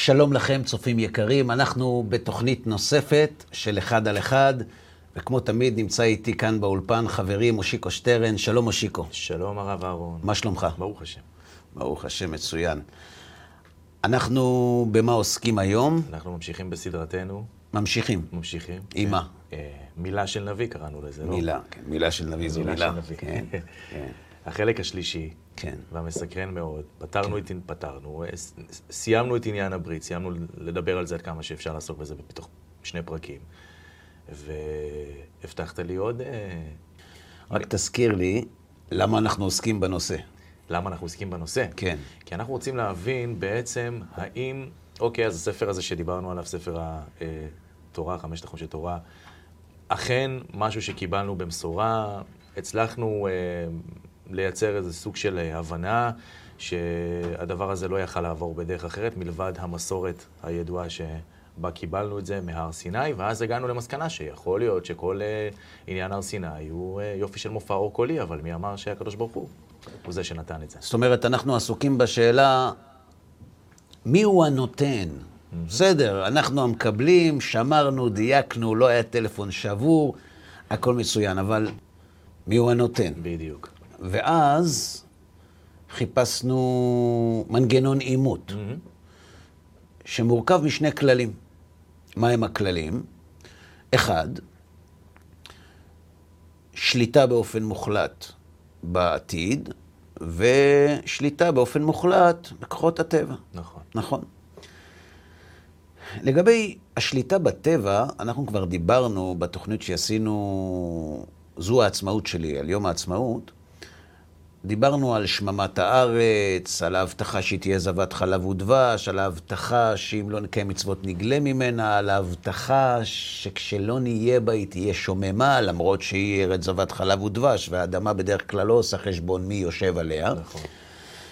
שלום לכם, צופים יקרים. אנחנו בתוכנית נוספת של אחד על אחד, וכמו תמיד נמצא איתי כאן באולפן חברי מושיקו שטרן. שלום מושיקו. שלום הרב אהרון. מה שלומך? ברוך השם. ברוך השם, מצוין. אנחנו במה עוסקים היום? אנחנו ממשיכים בסדרתנו. ממשיכים. ממשיכים. עם כן. מה? אה, מילה של נביא קראנו לזה, לא? מילה, כן. מילה של נביא זו מילה מילה. של נביא. כן, כן, החלק השלישי, כן. והמסקרן מאוד, פתרנו את, פתרנו, אה, סיימנו את עניין הברית, סיימנו לדבר על זה עד כמה שאפשר לעסוק בזה בתוך שני פרקים. והבטחת לי עוד... אה, רק תזכיר לי למה אנחנו עוסקים בנושא. למה אנחנו עוסקים בנושא. כן. כי אנחנו רוצים להבין בעצם האם, אוקיי, אז הספר הזה שדיברנו עליו, ספר התורה, חמשת החומשי תורה, אכן משהו שקיבלנו במשורה, הצלחנו אה, לייצר איזה סוג של אה, הבנה שהדבר הזה לא יכל לעבור בדרך אחרת, מלבד המסורת הידועה שבה קיבלנו את זה מהר סיני, ואז הגענו למסקנה שיכול להיות שכל אה, עניין הר סיני הוא אה, יופי של מופע אור קולי, אבל מי אמר שהקדוש ברוך הוא הוא זה שנתן את זה. זאת אומרת, אנחנו עסוקים בשאלה מי הוא הנותן. בסדר, אנחנו המקבלים, שמרנו, דייקנו, לא היה טלפון שבור, הכל מצוין, אבל מי הוא הנותן? בדיוק. ואז חיפשנו מנגנון עימות, שמורכב משני כללים. מהם הכללים? אחד, שליטה באופן מוחלט בעתיד, ושליטה באופן מוחלט בכוחות הטבע. נכון. נכון. לגבי השליטה בטבע, אנחנו כבר דיברנו בתוכנית שעשינו, זו העצמאות שלי, על יום העצמאות. דיברנו על שממת הארץ, על ההבטחה שהיא תהיה זבת חלב ודבש, על ההבטחה שאם לא נקיים מצוות נגלה ממנה, על ההבטחה שכשלא נהיה בה היא תהיה שוממה, למרות שהיא ארץ זבת חלב ודבש, והאדמה בדרך כלל לא עושה חשבון מי יושב עליה. נכון.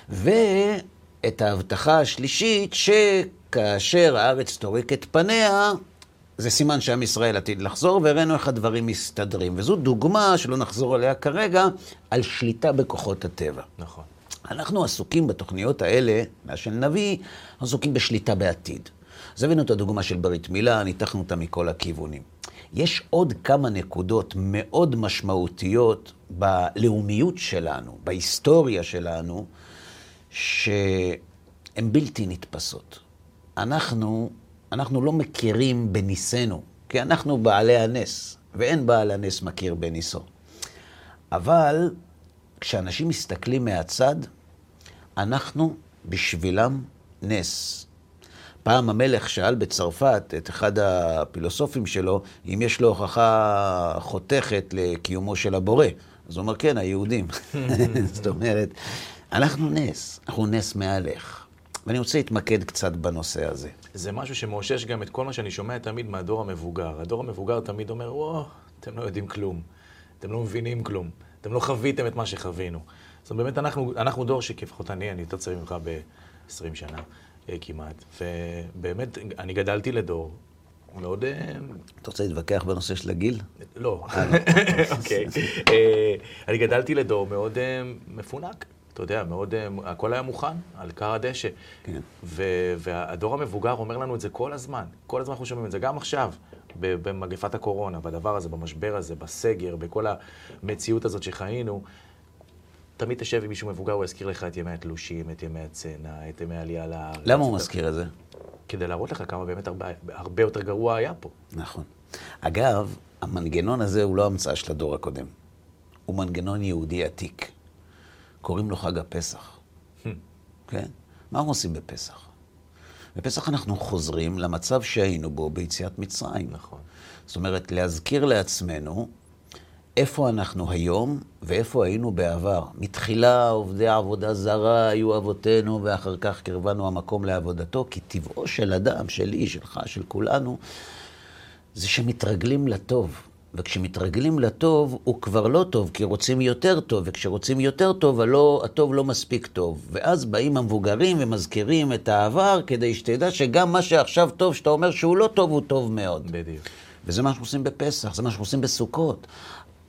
ואת ההבטחה השלישית, שכאשר הארץ תורק את פניה, זה סימן שעם ישראל עתיד לחזור, והראינו איך הדברים מסתדרים. וזו דוגמה, שלא נחזור עליה כרגע, על שליטה בכוחות הטבע. נכון. אנחנו עסוקים בתוכניות האלה, מהשל נביא, עסוקים בשליטה בעתיד. אז הבאנו את הדוגמה של ברית מילה, ניתחנו אותה מכל הכיוונים. יש עוד כמה נקודות מאוד משמעותיות בלאומיות שלנו, בהיסטוריה שלנו, שהן בלתי נתפסות. אנחנו, אנחנו לא מכירים בניסנו, כי אנחנו בעלי הנס, ואין בעל הנס מכיר בניסו. אבל כשאנשים מסתכלים מהצד, אנחנו בשבילם נס. פעם המלך שאל בצרפת את אחד הפילוסופים שלו, אם יש לו הוכחה חותכת לקיומו של הבורא. אז הוא אומר, כן, היהודים. זאת אומרת, אנחנו נס, אנחנו נס מהלך. ואני רוצה להתמקד קצת בנושא הזה. זה משהו שמאושש גם את כל מה שאני שומע תמיד מהדור המבוגר. הדור המבוגר תמיד אומר, וואו, אתם לא יודעים כלום. אתם לא מבינים כלום. אתם לא חוויתם את מה שחווינו. זאת אומרת, באמת אנחנו, אנחנו דור שכפחות אני, אני יותר צעיר ממך ב-20 שנה אה, כמעט. ובאמת, אני גדלתי לדור מאוד... אה, אתה רוצה להתווכח בנושא של הגיל? לא. אוקיי. אה, אני גדלתי לדור מאוד מפונק. אתה יודע, מאוד, אה, הכל היה מוכן על כר הדשא. כן. ו- והדור המבוגר אומר לנו את זה כל הזמן. כל הזמן אנחנו שומעים את זה, גם עכשיו, במגפת הקורונה, בדבר הזה, במשבר הזה, בסגר, בכל המציאות הזאת שחיינו. תמיד תשב עם מישהו מבוגר, הוא יזכיר לך את ימי התלושים, את ימי הצנע, את ימי העלייה לארץ. למה הוא מזכיר את זה? כדי להראות לך כמה באמת הרבה, הרבה יותר גרוע היה פה. נכון. אגב, המנגנון הזה הוא לא המצאה של הדור הקודם. הוא מנגנון יהודי עתיק. קוראים לו חג הפסח. כן? מה אנחנו עושים בפסח? בפסח אנחנו חוזרים למצב שהיינו בו ביציאת מצרים. נכון. זאת אומרת, להזכיר לעצמנו איפה אנחנו היום ואיפה היינו בעבר. מתחילה עובדי עבודה זרה היו אבותינו, ואחר כך קרבנו המקום לעבודתו, כי טבעו של אדם, שלי, שלך, של כולנו, זה שמתרגלים לטוב. וכשמתרגלים לטוב, הוא כבר לא טוב, כי רוצים יותר טוב, וכשרוצים יותר טוב, הלא, הטוב לא מספיק טוב. ואז באים המבוגרים ומזכירים את העבר, כדי שתדע שגם מה שעכשיו טוב, שאתה אומר שהוא לא טוב, הוא טוב מאוד. בדיוק. וזה מה שאנחנו עושים בפסח, זה מה שאנחנו עושים בסוכות.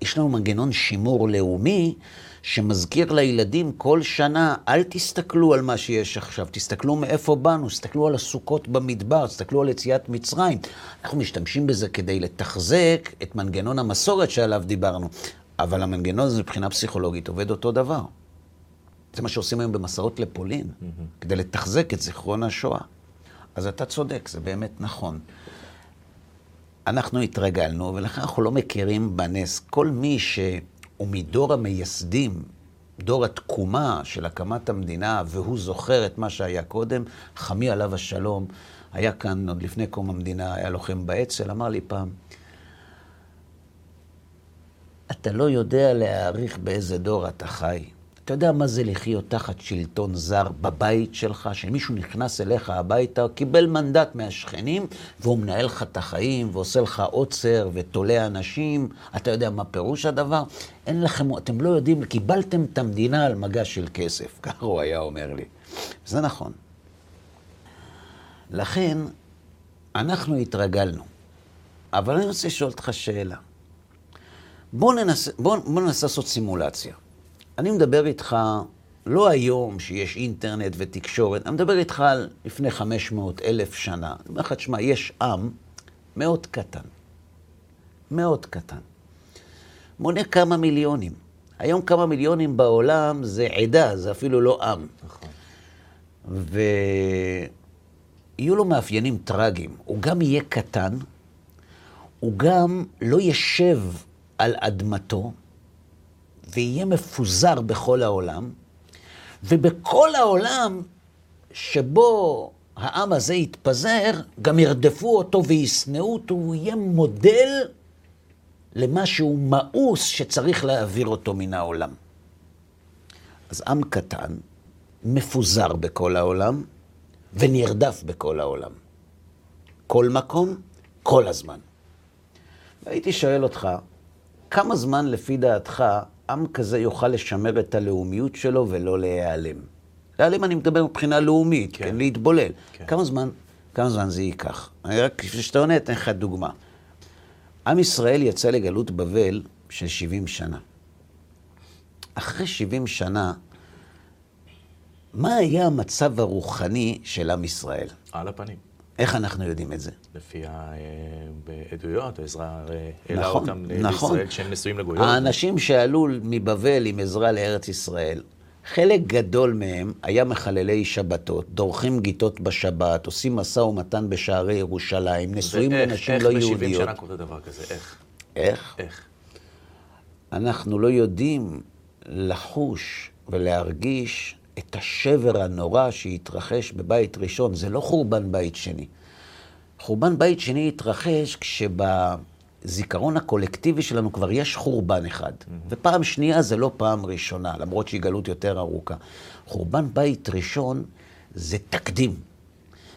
יש לנו מנגנון שימור לאומי שמזכיר לילדים כל שנה, אל תסתכלו על מה שיש עכשיו, תסתכלו מאיפה באנו, תסתכלו על הסוכות במדבר, תסתכלו על יציאת מצרים. אנחנו משתמשים בזה כדי לתחזק את מנגנון המסורת שעליו דיברנו, אבל המנגנון הזה מבחינה פסיכולוגית עובד אותו דבר. זה מה שעושים היום במסעות לפולין, mm-hmm. כדי לתחזק את זיכרון השואה. אז אתה צודק, זה באמת נכון. אנחנו התרגלנו, ולכן אנחנו לא מכירים בנס. כל מי שהוא מדור המייסדים, דור התקומה של הקמת המדינה, והוא זוכר את מה שהיה קודם, חמי עליו השלום, היה כאן עוד לפני קום המדינה, היה לוחם באצ"ל, אמר לי פעם, אתה לא יודע להעריך באיזה דור אתה חי. אתה יודע מה זה לחיות תחת שלטון זר בבית שלך, שמישהו נכנס אליך הביתה, קיבל מנדט מהשכנים, והוא מנהל לך את החיים, ועושה לך עוצר, ותולה אנשים. אתה יודע מה פירוש הדבר? אין לכם, אתם לא יודעים, קיבלתם את המדינה על מגש של כסף, ככה הוא היה אומר לי. זה נכון. לכן, אנחנו התרגלנו. אבל אני רוצה לשאול אותך שאלה. בוא ננסה, בוא, בוא ננסה לעשות סימולציה. אני מדבר איתך לא היום שיש אינטרנט ותקשורת, אני מדבר איתך על לפני 500 אלף שנה. אני אומר לך, תשמע, יש עם מאוד קטן, מאוד קטן. מונה כמה מיליונים. היום כמה מיליונים בעולם זה עדה, זה אפילו לא עם. נכון. ויהיו לו מאפיינים טרגיים. הוא גם יהיה קטן, הוא גם לא ישב על אדמתו, ויהיה מפוזר בכל העולם, ובכל העולם שבו העם הזה יתפזר, גם ירדפו אותו וישנאו אותו, הוא יהיה מודל למשהו מאוס שצריך להעביר אותו מן העולם. אז עם קטן, מפוזר בכל העולם, ונרדף בכל העולם. כל מקום, כל הזמן. והייתי שואל אותך, כמה זמן לפי דעתך עם כזה יוכל לשמר את הלאומיות שלו ולא להיעלם. להיעלם אני מדבר מבחינה לאומית, כן, כן להתבולל. כן. כמה זמן, כמה זמן זה ייקח? אני רק, לפני שאתה עונה, אתן לך דוגמה. עם ישראל יצא לגלות בבל של 70 שנה. אחרי 70 שנה, מה היה המצב הרוחני של עם ישראל? על הפנים. איך אנחנו יודעים את זה? לפי העדויות, עזרא העלה נכון, אותם נכון. לישראל כשהם נשואים לגויות. האנשים שעלו מבבל עם עזרא לארץ ישראל, חלק גדול מהם היה מחללי שבתות, דורכים גיטות בשבת, עושים משא ומתן בשערי ירושלים, נשואים לנשים לא יהודיות. איך ב-70 שנה קורה דבר כזה? איך? איך? איך? אנחנו לא יודעים לחוש ולהרגיש את השבר הנורא שהתרחש בבית ראשון. זה לא חורבן בית שני. חורבן בית שני התרחש כשבזיכרון הקולקטיבי שלנו כבר יש חורבן אחד. Mm-hmm. ופעם שנייה זה לא פעם ראשונה, למרות שהיא גלות יותר ארוכה. חורבן בית ראשון זה תקדים.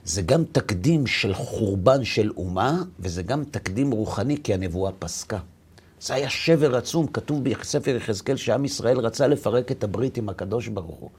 זה גם תקדים של חורבן של אומה, וזה גם תקדים רוחני, כי הנבואה פסקה. זה היה שבר עצום, כתוב בספר יחזקאל שעם ישראל רצה לפרק את הברית עם הקדוש ברוך הוא.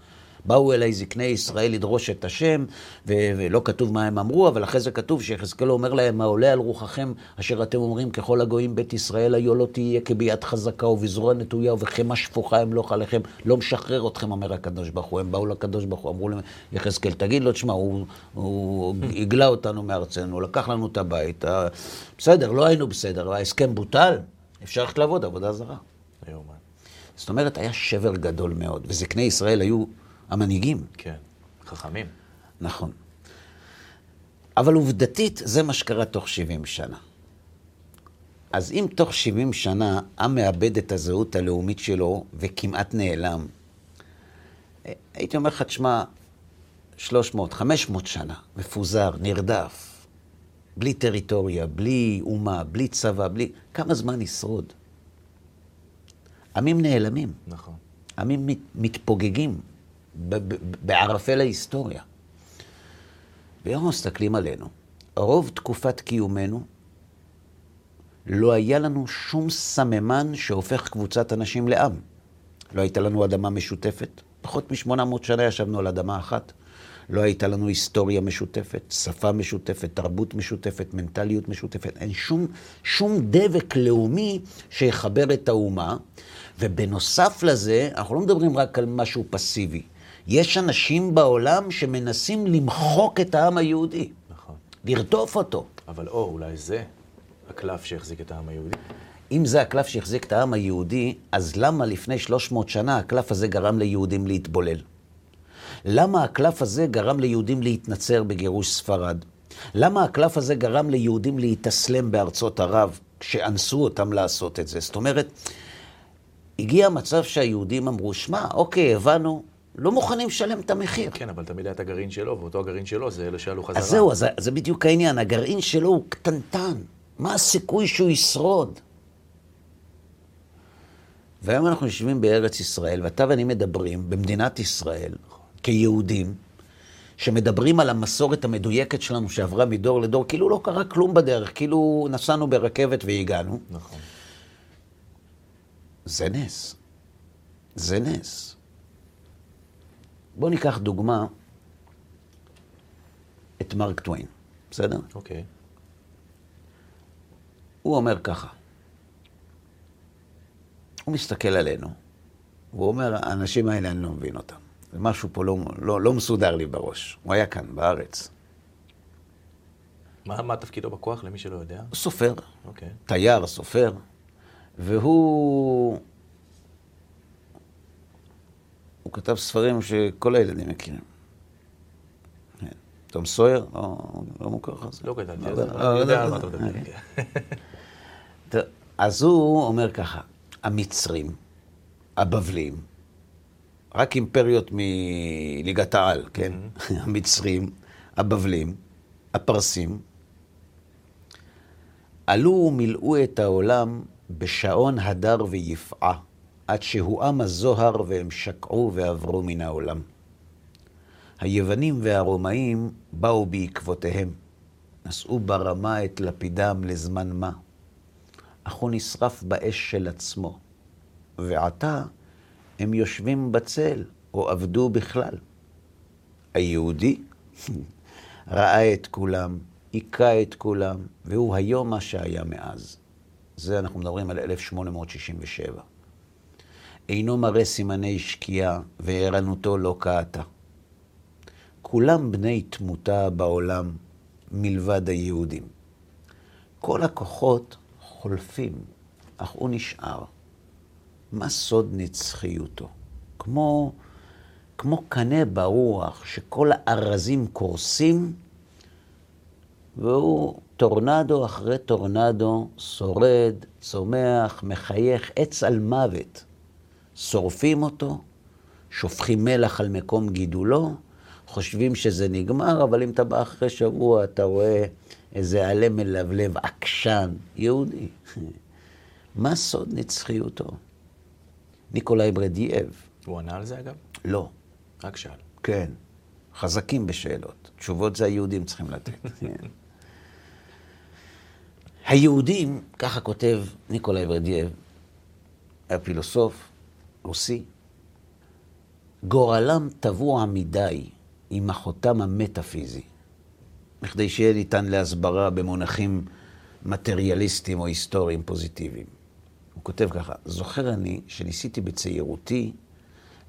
באו אליי זקני ישראל לדרוש את השם, ו- ולא כתוב מה הם אמרו, אבל אחרי זה כתוב שיחזקאל אומר להם, העולה על רוחכם, אשר אתם אומרים, ככל הגויים בית ישראל, היו לא תהיה כביד חזקה ובזרוע נטויה ובחמה שפוכה אמלוך עליכם, לא משחרר אתכם, אומר הקדוש ברוך הוא. הם באו לקדוש ברוך הוא, אמרו להם, יחזקאל, תגיד לו, תשמע, הוא, הוא הגלה אותנו מארצנו, לקח לנו את הבית, אה, בסדר, לא היינו בסדר, ההסכם בוטל, אפשר ללכת לעבוד עבודה זרה. זאת אומרת, היה שבר גדול מאוד, וזקני ישראל היו המנהיגים. כן, חכמים. נכון. אבל עובדתית, זה מה שקרה תוך 70 שנה. אז אם תוך 70 שנה עם מאבד את הזהות הלאומית שלו וכמעט נעלם, הייתי אומר לך, תשמע, 300, 500 שנה, מפוזר, נרדף, בלי טריטוריה, בלי אומה, בלי צבא, בלי... כמה זמן ישרוד? עמים נעלמים. נכון. עמים מתפוגגים. בערפל ההיסטוריה. ואנחנו מסתכלים עלינו, רוב תקופת קיומנו לא היה לנו שום סממן שהופך קבוצת אנשים לעם. לא הייתה לנו אדמה משותפת. פחות מ-800 שנה ישבנו על אדמה אחת. לא הייתה לנו היסטוריה משותפת, שפה משותפת, תרבות משותפת, מנטליות משותפת. אין שום, שום דבק לאומי שיחבר את האומה. ובנוסף לזה, אנחנו לא מדברים רק על משהו פסיבי. יש אנשים בעולם שמנסים למחוק את העם היהודי. נכון. לרדוף אותו. אבל או, אולי זה הקלף שהחזיק את העם היהודי. אם זה הקלף שהחזיק את העם היהודי, אז למה לפני 300 שנה הקלף הזה גרם ליהודים להתבולל? למה הקלף הזה גרם ליהודים להתנצר בגירוש ספרד? למה הקלף הזה גרם ליהודים להתאסלם בארצות ערב כשאנסו אותם לעשות את זה? זאת אומרת, הגיע מצב שהיהודים אמרו, שמע, אוקיי, הבנו, לא מוכנים לשלם את המחיר. כן, אבל תמיד היה את הגרעין שלו, ואותו הגרעין שלו זה אלה שעלו חזרה. אז זהו, אז זה בדיוק העניין, הגרעין שלו הוא קטנטן. מה הסיכוי שהוא ישרוד? והיום אנחנו יושבים בארץ ישראל, ואתה ואני מדברים במדינת ישראל, כיהודים, שמדברים על המסורת המדויקת שלנו שעברה מדור לדור, כאילו לא קרה כלום בדרך, כאילו נסענו ברכבת והגענו. נכון. זה נס. זה נס. בואו ניקח דוגמה את מרק טוויין, בסדר? אוקיי. הוא אומר ככה, הוא מסתכל עלינו, והוא אומר, האנשים האלה, אני לא מבין אותם. זה משהו פה לא, לא, לא מסודר לי בראש. הוא היה כאן, בארץ. מה, מה תפקידו בכוח, למי שלא יודע? סופר, אוקיי. תייר, סופר, והוא... הוא כתב ספרים שכל הילדים מכירים. תום סויר, לא, לא מוכר לך זה. לא גדלתי, לא אז יודע- אני לא יודע על מה אתה מדבר. אוקיי. כן. אז הוא אומר ככה, המצרים, הבבלים, רק אימפריות מליגת העל, כן? המצרים, הבבלים, הפרסים, עלו ומילאו את העולם בשעון הדר ויפעה, עד שהואם הזוהר והם שקעו ועברו מן העולם. היוונים והרומאים באו בעקבותיהם, נשאו ברמה את לפידם לזמן מה. אך הוא נשרף באש של עצמו, ועתה הם יושבים בצל, או עבדו בכלל. היהודי ראה את כולם, היכה את כולם, והוא היום מה שהיה מאז. זה אנחנו מדברים על 1867. אינו מראה סימני שקיעה, וערנותו לא קהתה. כולם בני תמותה בעולם, מלבד היהודים. כל הכוחות חולפים, אך הוא נשאר. מה סוד נצחיותו? כמו, כמו קנה ברוח, שכל הארזים קורסים, והוא טורנדו אחרי טורנדו, שורד, צומח, מחייך, עץ על מוות. שורפים אותו, שופכים מלח על מקום גידולו, חושבים שזה נגמר, אבל אם אתה בא אחרי שבוע, אתה רואה איזה עלה מלבלב, עקשן, יהודי. מה סוד נצחיותו? ניקולאי ברדייב, הוא ענה על זה אגב? לא, רק שאל. כן, חזקים בשאלות. תשובות זה היהודים צריכים לתת. כן. היהודים, ככה כותב ניקולאי ברדייב, היה פילוסוף רוסי, גורלם טבוע מדי עם החותם המטאפיזי, בכדי שיהיה ניתן להסברה במונחים מטריאליסטיים או היסטוריים פוזיטיביים. הוא כותב ככה, זוכר אני שניסיתי בצעירותי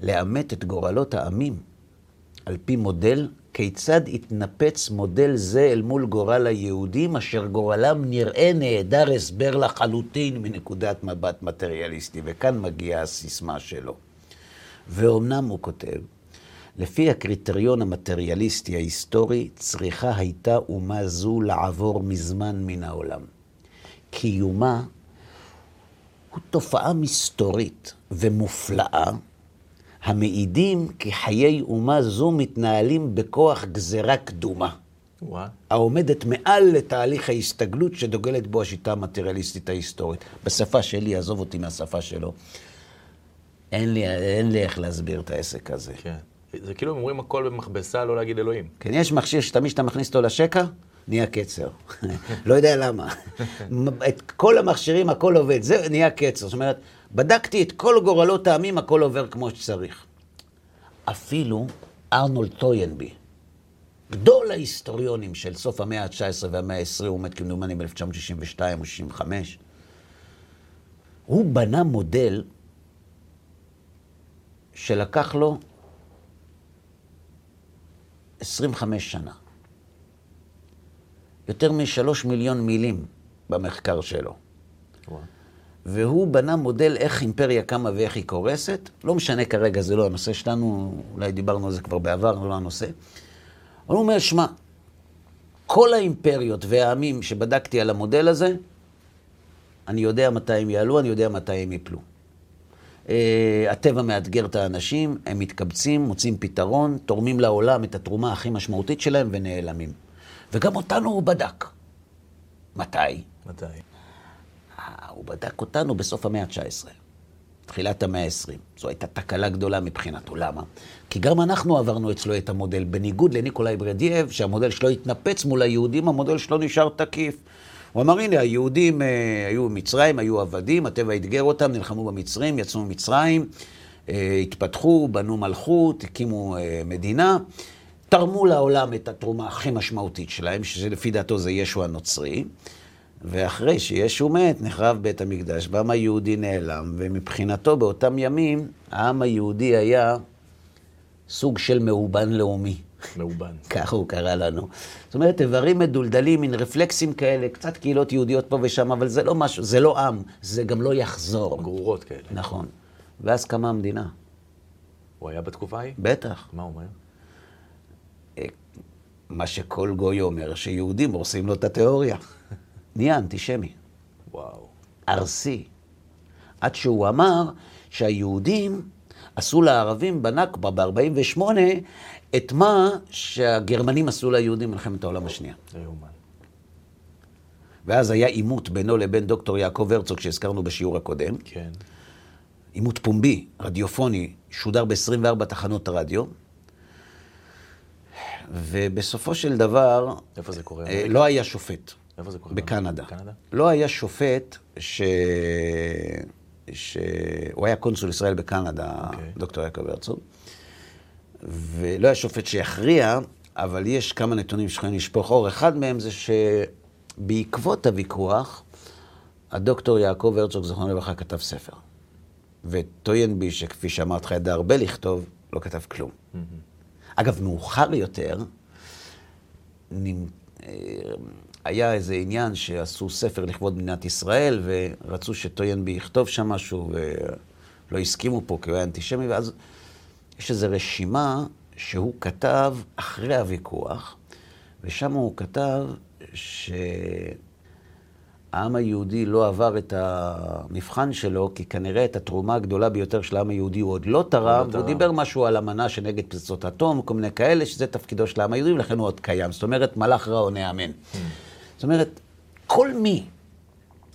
לאמת את גורלות העמים על פי מודל כיצד התנפץ מודל זה אל מול גורל היהודים, אשר גורלם נראה נעדר הסבר לחלוטין מנקודת מבט מטריאליסטי. וכאן מגיעה הסיסמה שלו. ואומנם הוא כותב, לפי הקריטריון המטריאליסטי ההיסטורי, צריכה הייתה אומה זו לעבור מזמן מן העולם. קיומה הוא תופעה מסתורית ומופלאה, המעידים כי חיי אומה זו מתנהלים בכוח גזרה קדומה, וואה. העומדת מעל לתהליך ההסתגלות שדוגלת בו השיטה המטריאליסטית ההיסטורית. בשפה שלי, עזוב אותי מהשפה שלו, אין לי, אין לי איך להסביר את העסק הזה. כן. זה כאילו הם אומרים הכל במכבסה, לא להגיד אלוהים. כן, יש מכשיר שתמיד שאתה מכניס אותו לשקע, נהיה קצר. לא יודע למה. את כל המכשירים, הכל עובד, זה נהיה קצר. זאת אומרת, בדקתי את כל גורלות העמים, הכל עובר כמו שצריך. אפילו ארנולד טוינבי, גדול ההיסטוריונים של סוף המאה ה-19 והמאה ה-20, הוא מת כמדומני ב-1962 או 65, הוא בנה מודל שלקח לו 25 שנה. יותר משלוש מיליון מילים במחקר שלו. וואו. והוא בנה מודל איך אימפריה קמה ואיך היא קורסת. לא משנה כרגע, זה לא הנושא שלנו, אולי דיברנו על זה כבר בעבר, זה לא הנושא. אבל הוא אומר, שמע, כל האימפריות והעמים שבדקתי על המודל הזה, אני יודע מתי הם יעלו, אני יודע מתי הם יפלו. Uh, הטבע מאתגר את האנשים, הם מתקבצים, מוצאים פתרון, תורמים לעולם את התרומה הכי משמעותית שלהם ונעלמים. וגם אותנו הוא בדק. מתי? מתי? הוא בדק אותנו בסוף המאה ה-19, תחילת המאה ה-20. זו הייתה תקלה גדולה מבחינתו. למה? כי גם אנחנו עברנו אצלו את המודל, בניגוד לניקולאי ברדייב, שהמודל שלו התנפץ מול היהודים, המודל שלו נשאר תקיף. הוא אמר, הנה, היהודים אה, היו במצרים, היו עבדים, הטבע אתגר אותם, נלחמו במצרים, יצאו ממצרים, אה, התפתחו, בנו מלכות, הקימו אה, מדינה, תרמו לעולם את התרומה הכי משמעותית שלהם, שלפי דעתו זה ישו הנוצרי. ואחרי שישו מת, נחרב בית המקדש, והעם היהודי נעלם, ומבחינתו באותם ימים, העם היהודי היה סוג של מאובן לאומי. מאובן. ככה הוא קרא לנו. זאת אומרת, איברים מדולדלים, מין רפלקסים כאלה, קצת קהילות יהודיות פה ושם, אבל זה לא משהו, זה לא עם, זה גם לא יחזור. גרורות כאלה. נכון. ואז קמה המדינה. הוא היה בתקופה ההיא? בטח. מה הוא אומר? מה שכל גוי אומר, שיהודים הורסים לו את התיאוריה. נהיה אנטישמי. וואו. ארסי. עד שהוא אמר שהיהודים עשו לערבים בנכבה ב-48 את מה שהגרמנים עשו ליהודים במלחמת העולם השנייה. יאומן. ואז היה עימות בינו לבין דוקטור יעקב הרצוג, שהזכרנו בשיעור הקודם. כן. עימות פומבי, רדיופוני, שודר ב-24 תחנות רדיו. ובסופו של דבר, איפה זה קורה? אה, לא היה שופט. איפה זה קורה? בקנדה. בקנדה? לא היה שופט ש... ש... הוא היה קונסול ישראל בקנדה, אוקיי. דוקטור יעקב הרצוג, ולא היה שופט שיכריע, אבל יש כמה נתונים שיכולים לשפוך אור. אחד מהם זה שבעקבות הוויכוח, הדוקטור יעקב הרצוג, זכרונו לברכה, כתב ספר. וטוינבי, שכפי שאמרת לך, ידע הרבה לכתוב, לא כתב כלום. אגב, מאוחר יותר, נמ- אה, היה איזה עניין שעשו ספר לכבוד מדינת ישראל, ורצו שטוינבי יכתוב שם משהו, ולא הסכימו פה, כי הוא היה אנטישמי, ואז יש איזו רשימה שהוא כתב אחרי הוויכוח, ושם הוא כתב שהעם היהודי לא עבר את המבחן שלו, כי כנראה את התרומה הגדולה ביותר של העם היהודי הוא עוד לא תרם, לא והוא. דיבר משהו על אמנה שנגד פצצות אטום, כל מיני כאלה, שזה תפקידו של העם היהודי, ולכן הוא עוד קיים. זאת אומרת, מלאך רע עונה אמן. אומרת, כל מי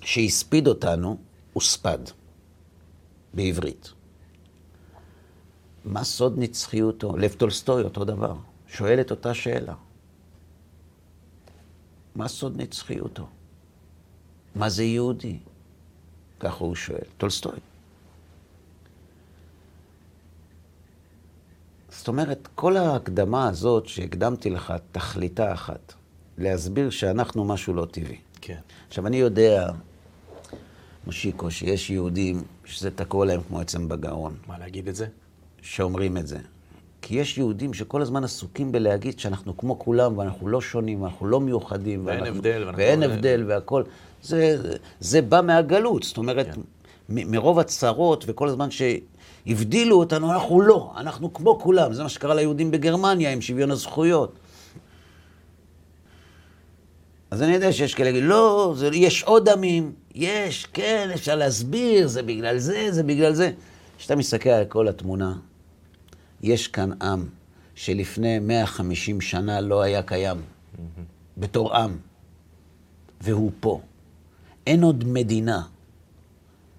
שהספיד אותנו, הוספד, בעברית. מה סוד נצחיותו? לב טולסטוי, אותו דבר. שואל את אותה שאלה. מה סוד נצחיותו? מה זה יהודי? ככה הוא שואל. טולסטוי. זאת אומרת, כל ההקדמה הזאת שהקדמתי לך, תכליתה אחת, להסביר שאנחנו משהו לא טבעי. כן. עכשיו, אני יודע, מושיקו, שיש יהודים שזה תקוע להם כמו עצם בגרון, מה, להגיד את זה? שאומרים את זה. כי יש יהודים שכל הזמן עסוקים בלהגיד שאנחנו כמו כולם, ואנחנו לא שונים, ואנחנו לא מיוחדים. ואין ואנחנו- הבדל, ואנחנו ואין לא- הבדל והכול. זה, זה בא מהגלות, זאת אומרת, כן. מ- מרוב הצרות וכל הזמן שהבדילו אותנו, אנחנו לא, אנחנו כמו כולם. זה מה שקרה ליהודים בגרמניה עם שוויון הזכויות. אז אני יודע שיש כאלה, לא, זה, יש עוד עמים, יש, כן, אפשר להסביר, זה בגלל זה, זה בגלל זה. כשאתה מסתכל על כל התמונה, יש כאן עם שלפני 150 שנה לא היה קיים, בתור עם, והוא פה. אין עוד מדינה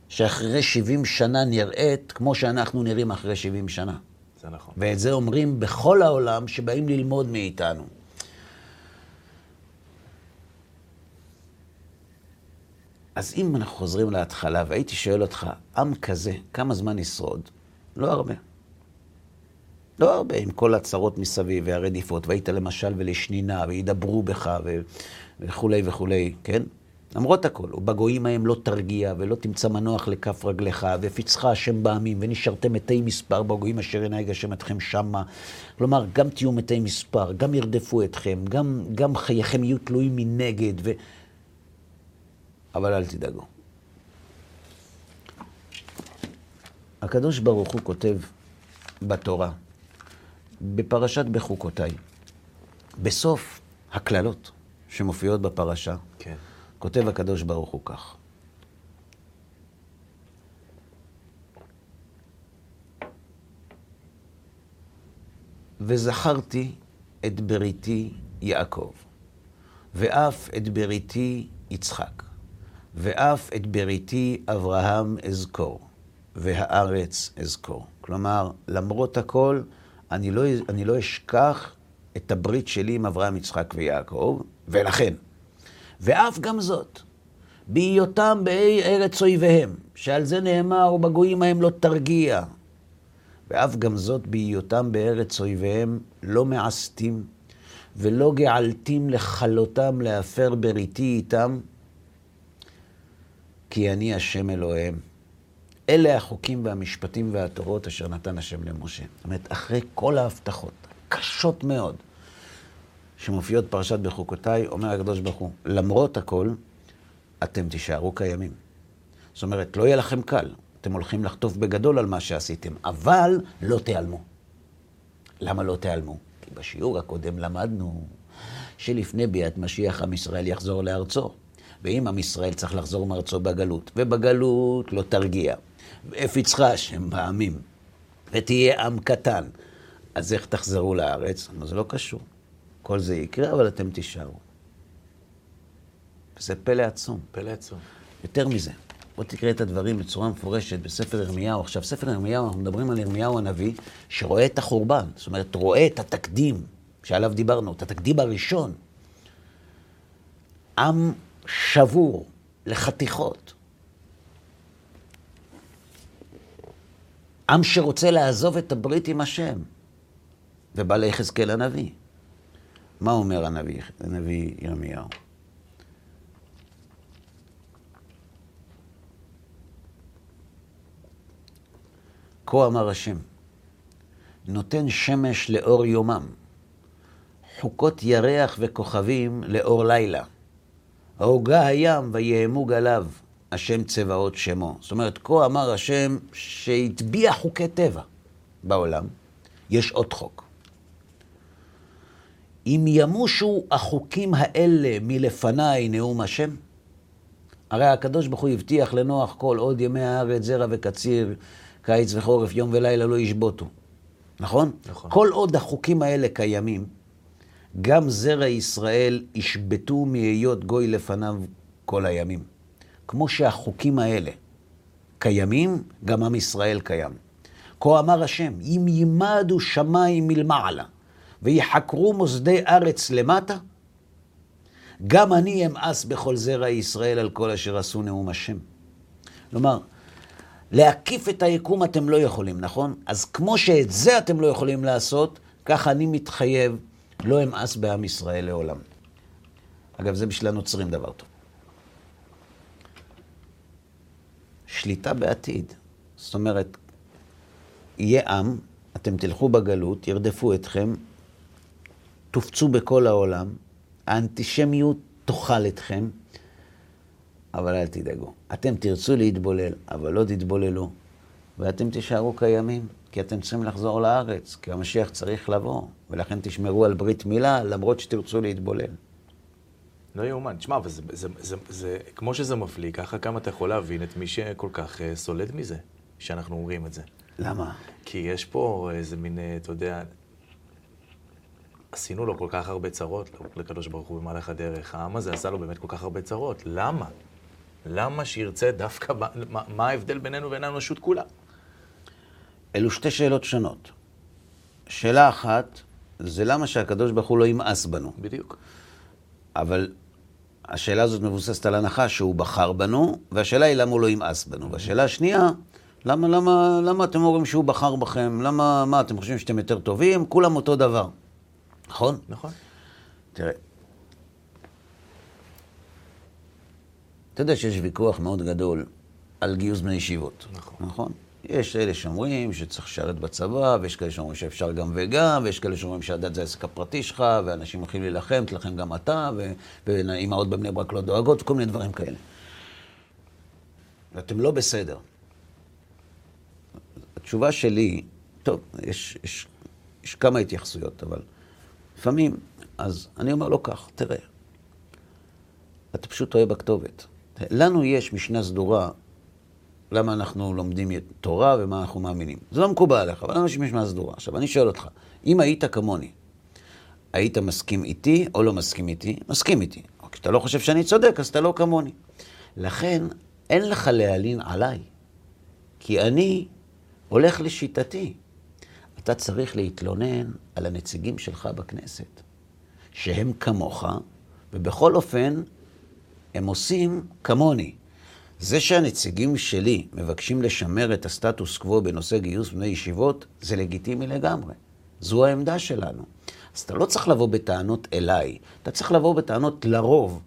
שאחרי 70 שנה נראית כמו שאנחנו נראים אחרי 70 שנה. זה נכון. ואת זה אומרים בכל העולם שבאים ללמוד מאיתנו. אז אם אנחנו חוזרים להתחלה, והייתי שואל אותך, עם כזה, כמה זמן ישרוד? לא הרבה. לא הרבה, עם כל הצרות מסביב והרדיפות, והיית למשל ולשנינה, וידברו בך ו... וכולי וכולי, כן? למרות הכל, ובגויים ההם לא תרגיע, ולא תמצא מנוח לכף רגליך, ופצחה השם בעמים, ונשארתם מתי מספר בגויים אשר ינהג השם אתכם שמה. כלומר, גם תהיו מתי מספר, גם ירדפו אתכם, גם, גם חייכם יהיו תלויים מנגד, ו... אבל אל תדאגו. הקדוש ברוך הוא כותב בתורה, בפרשת בחוקותיי, בסוף הקללות שמופיעות בפרשה, כן. כותב הקדוש ברוך הוא כך. וזכרתי את בריתי יעקב, ואף את בריתי יצחק, ואף את בריתי אברהם אזכור, והארץ אזכור. כלומר, למרות הכל, אני לא, אני לא אשכח את הברית שלי עם אברהם, יצחק ויעקב, ולכן, ואף גם זאת, בהיותם באי ארץ אויביהם, שעל זה נאמר, ובגויים ההם לא תרגיע. ואף גם זאת, בהיותם בארץ אויביהם, לא מעשתים, ולא געלתים לכלותם להפר בריתי איתם, כי אני השם אלוהיהם. אלה החוקים והמשפטים והתורות אשר נתן השם למשה. זאת אומרת, אחרי כל ההבטחות, קשות מאוד, שמופיעות פרשת בחוקותיי, אומר הקדוש ברוך הוא, למרות הכל, אתם תישארו קיימים. זאת אומרת, לא יהיה לכם קל. אתם הולכים לחטוף בגדול על מה שעשיתם, אבל לא תיעלמו. למה לא תיעלמו? כי בשיעור הקודם למדנו שלפני ביאת משיח עם ישראל יחזור לארצו. ואם עם ישראל צריך לחזור מארצו בגלות, ובגלות לא תרגיע, והפיצך השם בעמים, ותהיה עם קטן, אז איך תחזרו לארץ? זה לא קשור. כל זה יקרה, אבל אתם תישארו. וזה פלא עצום. פלא עצום. יותר מזה, בוא תקרא את הדברים בצורה מפורשת בספר ירמיהו. עכשיו, ספר ירמיהו, אנחנו מדברים על ירמיהו הנביא, שרואה את החורבן. זאת אומרת, רואה את התקדים שעליו דיברנו, את התקדים הראשון. עם שבור לחתיכות. עם שרוצה לעזוב את הברית עם השם. ובא ליחזקאל הנביא. מה אומר הנביא, הנביא ירמיהו? כה אמר השם, נותן שמש לאור יומם, חוקות ירח וכוכבים לאור לילה. ההוגה הים ויהמו גליו, השם צבאות שמו. זאת אומרת, כה אמר השם שהטביע חוקי טבע בעולם, יש עוד חוק. אם ימושו החוקים האלה מלפניי, נאום השם, הרי הקדוש ברוך הוא הבטיח לנוח כל עוד ימי הארץ, זרע וקציר, קיץ וחורף, יום ולילה לא ישבותו. נכון? נכון. כל עוד החוקים האלה קיימים, גם זרע ישראל ישבתו מהיות גוי לפניו כל הימים. כמו שהחוקים האלה קיימים, גם עם ישראל קיים. כה אמר השם, אם יימדו שמיים מלמעלה, ויחקרו מוסדי ארץ למטה, גם אני אמאס בכל זרע ישראל על כל אשר עשו נאום השם. כלומר, להקיף את היקום אתם לא יכולים, נכון? אז כמו שאת זה אתם לא יכולים לעשות, ככה אני מתחייב, לא אמאס בעם ישראל לעולם. אגב, זה בשביל הנוצרים דבר טוב. שליטה בעתיד. זאת אומרת, יהיה עם, אתם תלכו בגלות, ירדפו אתכם, תופצו בכל העולם, האנטישמיות תאכל אתכם, אבל אל תדאגו. אתם תרצו להתבולל, אבל לא תתבוללו, ואתם תישארו קיימים, כי אתם צריכים לחזור לארץ, כי המשיח צריך לבוא, ולכן תשמרו על ברית מילה, למרות שתרצו להתבולל. לא יאומן. תשמע, אבל זה, זה, זה, זה, כמו שזה מפליא, ככה כמה אתה יכול להבין את מי שכל כך uh, סולד מזה, שאנחנו אומרים את זה. למה? כי יש פה איזה מין, אה, אתה יודע, עשינו לו כל כך הרבה צרות, לקדוש ברוך הוא במהלך הדרך. העם הזה עשה לו באמת כל כך הרבה צרות. למה? למה שירצה דווקא, מה, מה ההבדל בינינו ובין האנושות כולה? אלו שתי שאלות שונות. שאלה אחת, זה למה שהקדוש ברוך הוא לא ימאס בנו. בדיוק. אבל השאלה הזאת מבוססת על הנחה שהוא בחר בנו, והשאלה היא למה הוא לא ימאס בנו. והשאלה השנייה, למה, למה, למה אתם אומרים שהוא בחר בכם? למה, מה, אתם חושבים שאתם יותר טובים? כולם אותו דבר. נכון? נכון. תראה, אתה יודע שיש ויכוח מאוד גדול על גיוס בני ישיבות. נכון. נכון? יש אלה שאומרים שצריך לשרת בצבא, ויש כאלה שאומרים שאפשר גם וגם, ויש כאלה שאומרים שהדת זה העסק הפרטי שלך, ואנשים הולכים להילחם, תילחם גם אתה, ואימהות בבני ברק לא דואגות, כל מיני דברים כאלה. ואתם לא בסדר. התשובה שלי, טוב, יש, יש, יש כמה התייחסויות, אבל לפעמים, אז אני אומר לו כך, תראה, אתה פשוט טועה בכתובת. לנו יש משנה סדורה למה אנחנו לומדים תורה ומה אנחנו מאמינים. זה לא מקובל עליך, אבל לנו יש משנה סדורה. עכשיו, אני שואל אותך, אם היית כמוני, היית מסכים איתי או לא מסכים איתי? מסכים איתי. כשאתה לא חושב שאני צודק, אז אתה לא כמוני. לכן, אין לך להלין עליי, כי אני הולך לשיטתי. אתה צריך להתלונן על הנציגים שלך בכנסת, שהם כמוך, ובכל אופן, הם עושים כמוני. זה שהנציגים שלי מבקשים לשמר את הסטטוס קוו בנושא גיוס בני ישיבות, זה לגיטימי לגמרי. זו העמדה שלנו. אז אתה לא צריך לבוא בטענות אליי, אתה צריך לבוא בטענות לרוב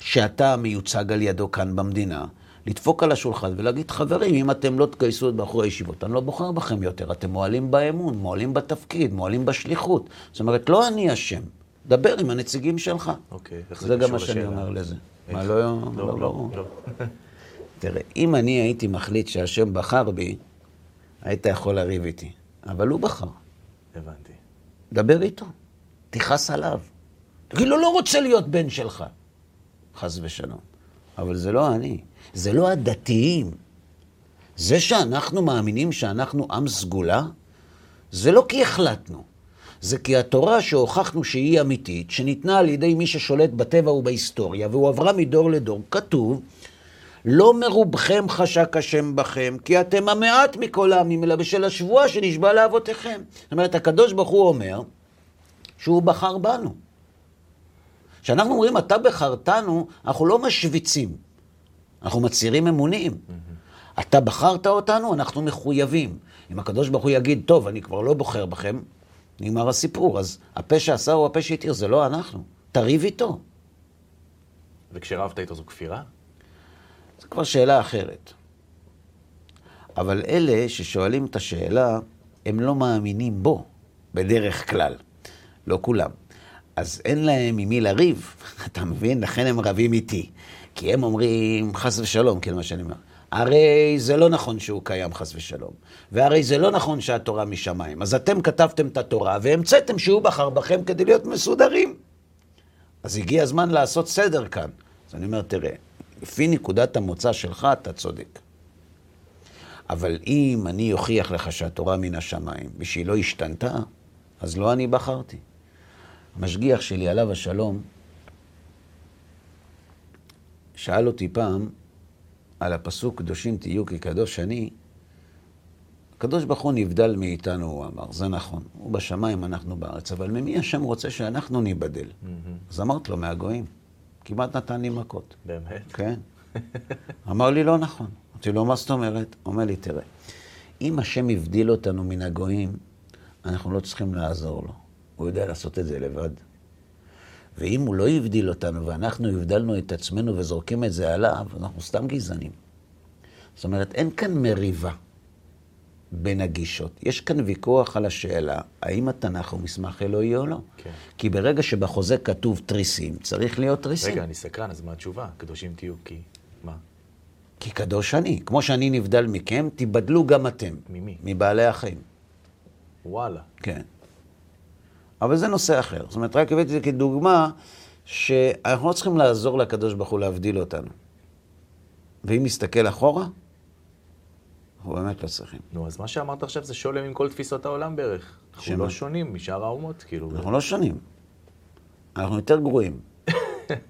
שאתה מיוצג על ידו כאן במדינה, לדפוק על השולחן ולהגיד, חברים, אם אתם לא תגייסו את בחורי הישיבות, אני לא בוחר בכם יותר, אתם מועלים באמון, מועלים בתפקיד, מועלים בשליחות. זאת אומרת, לא אני אשם, דבר עם הנציגים שלך. אוקיי, איך זה גם קשור מה שאני? אומר לזה. מה, לא... לא, לא, לא. תראה, אם אני הייתי מחליט שהשם בחר בי, היית יכול לריב איתי. אבל הוא בחר. הבנתי. דבר איתו, תכעס עליו. תגיד לו, לא רוצה להיות בן שלך. חס ושלום. אבל זה לא אני, זה לא הדתיים. זה שאנחנו מאמינים שאנחנו עם סגולה, זה לא כי החלטנו. זה כי התורה שהוכחנו שהיא אמיתית, שניתנה על ידי מי ששולט בטבע ובהיסטוריה, והועברה מדור לדור, כתוב, לא מרובכם חשק השם בכם, כי אתם המעט מכל העמים, אלא בשל השבועה שנשבע לאבותיכם. זאת אומרת, הקדוש ברוך הוא אומר שהוא בחר בנו. כשאנחנו אומרים, אתה בחרתנו, אנחנו לא משוויצים, אנחנו מצהירים אמונים. אתה בחרת אותנו, אנחנו מחויבים. אם הקדוש ברוך הוא יגיד, טוב, אני כבר לא בוחר בכם, נגמר הסיפור. אז הפה שעשה הוא הפה שהתיר, זה לא אנחנו. תריב איתו. וכשרבת איתו זו כפירה? זו כבר שאלה אחרת. אבל אלה ששואלים את השאלה, הם לא מאמינים בו, בדרך כלל. לא כולם. אז אין להם עם מי לריב, אתה מבין? לכן הם רבים איתי. כי הם אומרים, חס ושלום, כן, מה שאני אומר. הרי זה לא נכון שהוא קיים, חס ושלום. והרי זה לא נכון שהתורה משמיים. אז אתם כתבתם את התורה והמצאתם שהוא בחר בכם כדי להיות מסודרים. אז הגיע הזמן לעשות סדר כאן. אז אני אומר, תראה, לפי נקודת המוצא שלך, אתה צודק. אבל אם אני אוכיח לך שהתורה מן השמיים ושהיא לא השתנתה, אז לא אני בחרתי. המשגיח שלי, עליו השלום, שאל אותי פעם על הפסוק קדושים תהיו כי קדוש אני. הקדוש ברוך הוא נבדל מאיתנו, הוא אמר, זה נכון. הוא בשמיים, אנחנו בארץ, אבל ממי השם רוצה שאנחנו ניבדל? אז אמרתי לו, מהגויים. כמעט נתן לי מכות. באמת? כן. אמר לי, לא נכון. אמרתי לו, מה זאת אומרת? אומר לי, תראה, אם השם הבדיל אותנו מן הגויים, אנחנו לא צריכים לעזור לו. הוא יודע לעשות את זה לבד. ואם הוא לא הבדיל אותנו ואנחנו הבדלנו את עצמנו וזורקים את זה עליו, אנחנו סתם גזענים. זאת אומרת, אין כאן מריבה בין הגישות. יש כאן ויכוח על השאלה, האם התנ"ך הוא מסמך אלוהי או לא. כן. כי ברגע שבחוזה כתוב תריסים, צריך להיות תריסים. רגע, אני סקרן, אז מה התשובה? קדושים תהיו כי... מה? כי קדוש אני. כמו שאני נבדל מכם, תיבדלו גם אתם. ממי? מבעלי החיים. וואלה. כן. אבל זה נושא אחר. זאת אומרת, רק הבאתי את זה כדוגמה, שאנחנו לא צריכים לעזור לקדוש ברוך הוא להבדיל אותנו. ואם נסתכל אחורה, אנחנו באמת לא צריכים. נו, אז מה שאמרת עכשיו זה שולם עם כל תפיסות העולם בערך. אנחנו שמה? לא שונים משאר האומות, כאילו. אנחנו לא שונים. אנחנו יותר גרועים.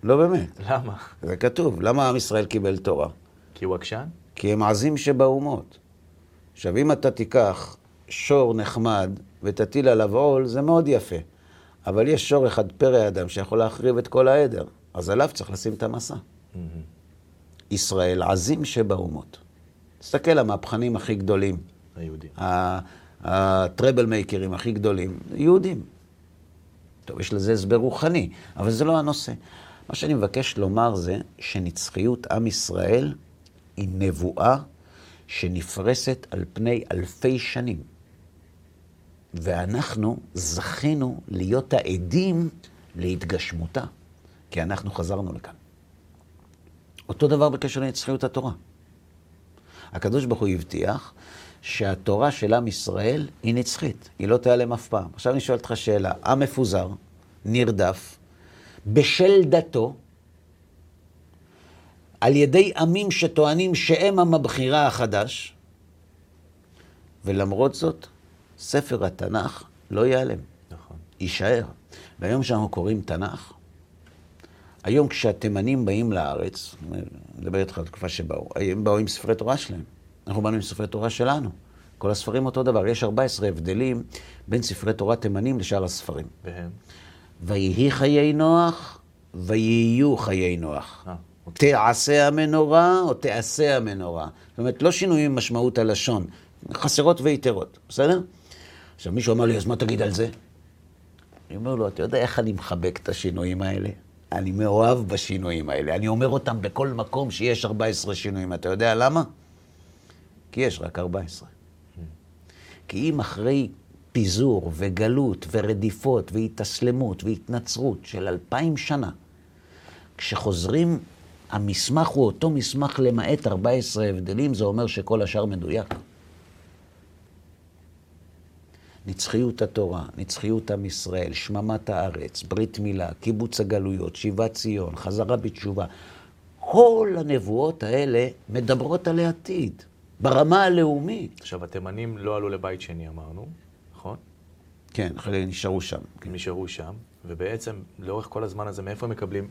לא באמת. למה? זה כתוב. למה עם ישראל קיבל תורה? כי הוא עקשן? כי הם עזים שבאומות. עכשיו, אם אתה תיקח שור נחמד ותטיל עליו עול, זה מאוד יפה. אבל יש שור אחד פרא אדם שיכול להחריב את כל העדר, אז עליו צריך לשים את המסע. ישראל עזים שבאומות. תסתכל, המהפכנים הכי גדולים, היהודים. הטראבל מייקרים הכי גדולים, יהודים. טוב, יש לזה הסבר רוחני, אבל זה לא הנושא. מה שאני מבקש לומר זה שנצחיות עם ישראל היא נבואה שנפרסת על פני אלפי שנים. ואנחנו זכינו להיות העדים להתגשמותה, כי אנחנו חזרנו לכאן. אותו דבר בקשר לנצחיות התורה. הקדוש ברוך הוא הבטיח שהתורה של עם ישראל היא נצחית, היא לא תיעלם אף פעם. עכשיו אני שואל אותך שאלה, עם מפוזר, נרדף, בשל דתו, על ידי עמים שטוענים שהם עם הבחירה החדש, ולמרות זאת, ספר התנ"ך לא ייעלם, נכון. יישאר. והיום שאנחנו קוראים תנ"ך, היום כשהתימנים באים לארץ, אני מדבר איתך על תקופה שבאו, הם באו עם ספרי תורה שלהם. אנחנו באנו עם ספרי תורה שלנו. כל הספרים אותו דבר. יש 14 הבדלים בין ספרי תורה תימנים לשאר הספרים. והם? ויהי חיי נוח, ויהיו חיי נוח. אה, אוקיי. תעשה המנורה או תעשה המנורה. זאת אומרת, לא שינויים במשמעות הלשון, חסרות ויתרות, בסדר? עכשיו, מישהו אמר לי, אז מה תגיד על זה? אני אומר לו, אתה יודע איך אני מחבק את השינויים האלה? אני מאוהב בשינויים האלה. אני אומר אותם בכל מקום שיש 14 שינויים. אתה יודע למה? כי יש רק 14. כי אם אחרי פיזור וגלות ורדיפות והתאסלמות והתנצרות של אלפיים שנה, כשחוזרים, המסמך הוא אותו מסמך למעט 14 הבדלים, זה אומר שכל השאר מדויק. נצחיות התורה, נצחיות עם ישראל, שממת הארץ, ברית מילה, קיבוץ הגלויות, שיבת ציון, חזרה בתשובה. כל הנבואות האלה מדברות על העתיד, ברמה הלאומית. עכשיו, התימנים לא עלו לבית שני, אמרנו, נכון? כן, חלק נשארו שם. כן. נשארו שם, ובעצם, לאורך כל הזמן הזה, מאיפה הם מקבלים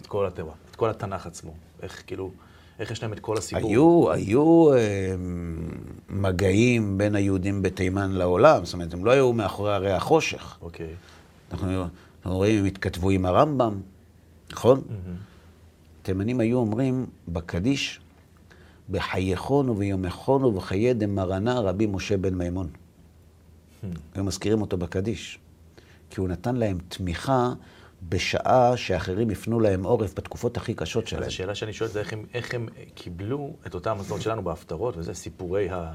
את כל התורה, את כל התנ"ך עצמו? איך, כאילו, איך יש להם את כל הסיפור? היו, היו אה, מגעים בין היהודים בתימן לעולם, זאת אומרת, הם לא היו מאחורי הרי החושך. אוקיי. אנחנו, אנחנו רואים, הם התכתבו עם הרמב"ם, נכון? התימנים היו אומרים בקדיש, בחייכון וביומכון ובחיי דמרנה רבי משה בן מימון. היו מזכירים אותו בקדיש, כי הוא נתן להם תמיכה בשעה שאחרים הפנו להם עורף בתקופות הכי קשות אז שלהם. השאלה שאני שואל זה איך הם, איך הם קיבלו את אותה המסורת שלנו בהפטרות, וזה סיפורי ה...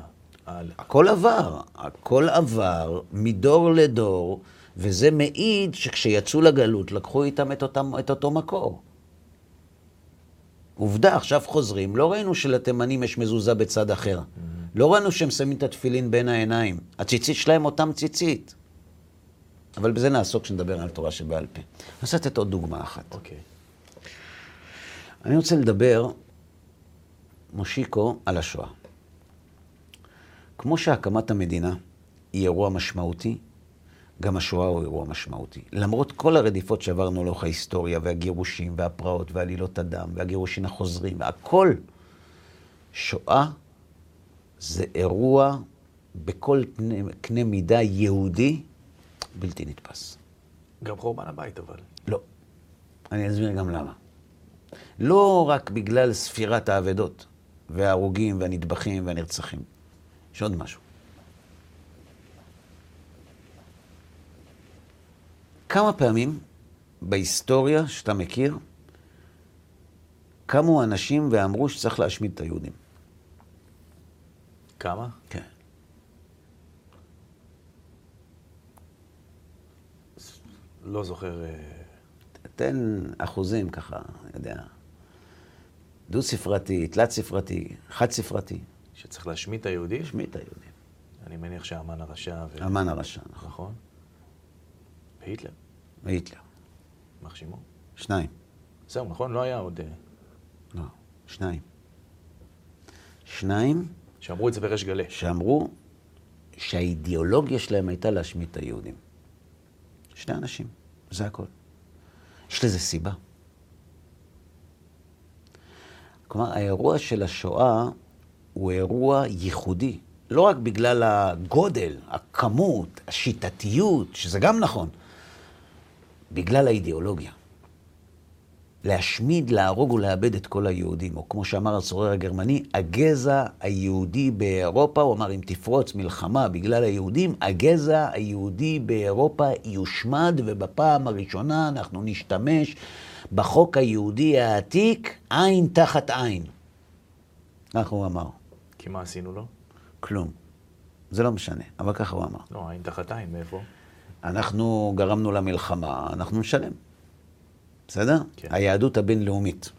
ה... הכל עבר, הכל עבר מדור לדור, וזה מעיד שכשיצאו לגלות לקחו איתם את, אותם, את אותו מקור. עובדה, עכשיו חוזרים, לא ראינו שלתימנים יש מזוזה בצד אחר. לא ראינו שהם שמים את התפילין בין העיניים. הציצית שלהם אותם ציצית. אבל בזה נעסוק כשנדבר על תורה שבעל פה. אני רוצה לתת עוד דוגמה אחת. אוקיי. אני רוצה לדבר, מושיקו, על השואה. כמו שהקמת המדינה היא אירוע משמעותי, גם השואה הוא אירוע משמעותי. למרות כל הרדיפות שעברנו לאורך ההיסטוריה, והגירושים, והפרעות, ועלילות הדם, והגירושים החוזרים, והכל, שואה זה אירוע בכל קנה, קנה מידה יהודי בלתי נתפס. גם חורבן הבית, אבל. לא. אני אסביר גם למה. לא רק בגלל ספירת האבדות, וההרוגים, והנטבחים, והנרצחים. יש עוד משהו. כמה פעמים בהיסטוריה שאתה מכיר, קמו אנשים ואמרו שצריך להשמיד את היהודים. כמה? כן. לא זוכר... אה, תן אחוזים ככה, אני יודע. דו-ספרתי, תלת-ספרתי, חד-ספרתי. שצריך להשמיד את היהודים? השמיד את היהודים. אני מניח שהמן הרשע ו... המן הרשע, נכון. נכון? והיטלר, והיטלר. יימח שמו. שניים. זהו, נכון? לא היה עוד... אה, לא, שניים. שניים שאמרו את זה בריש גלי. שאמרו שהאידיאולוגיה שלהם הייתה להשמיד את היהודים. שני אנשים, זה הכל. יש לזה סיבה. כלומר, האירוע של השואה הוא אירוע ייחודי. לא רק בגלל הגודל, הכמות, השיטתיות, שזה גם נכון, בגלל האידיאולוגיה. להשמיד, להרוג ולאבד את כל היהודים. או כמו שאמר הצורר הגרמני, הגזע היהודי באירופה, הוא אמר, אם תפרוץ מלחמה בגלל היהודים, הגזע היהודי באירופה יושמד, ובפעם הראשונה אנחנו נשתמש בחוק היהודי העתיק, עין תחת עין. ככה הוא אמר. כי מה עשינו לו? כלום. זה לא משנה, אבל ככה הוא אמר. לא, עין תחת עין, מאיפה? אנחנו גרמנו למלחמה, אנחנו נשלם. בסדר? כן. היהדות הבינלאומית.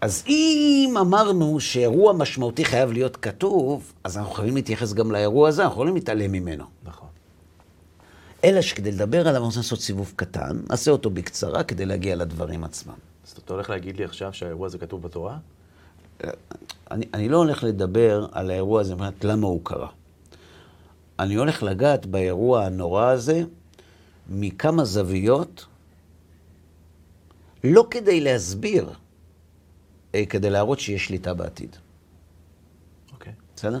אז אם אמרנו שאירוע משמעותי חייב להיות כתוב, אז אנחנו חייבים להתייחס גם לאירוע הזה, אנחנו יכולים להתעלם ממנו. נכון. אלא שכדי לדבר עליו, אנחנו רוצים לעשות סיבוב קטן, נעשה אותו בקצרה כדי להגיע לדברים עצמם. אז אתה הולך להגיד לי עכשיו שהאירוע הזה כתוב בתורה? אני, אני לא הולך לדבר על האירוע הזה, מבחינת למה הוא קרה. אני הולך לגעת באירוע הנורא הזה מכמה זוויות, לא כדי להסביר, אה, כדי להראות שיש שליטה בעתיד. אוקיי. בסדר?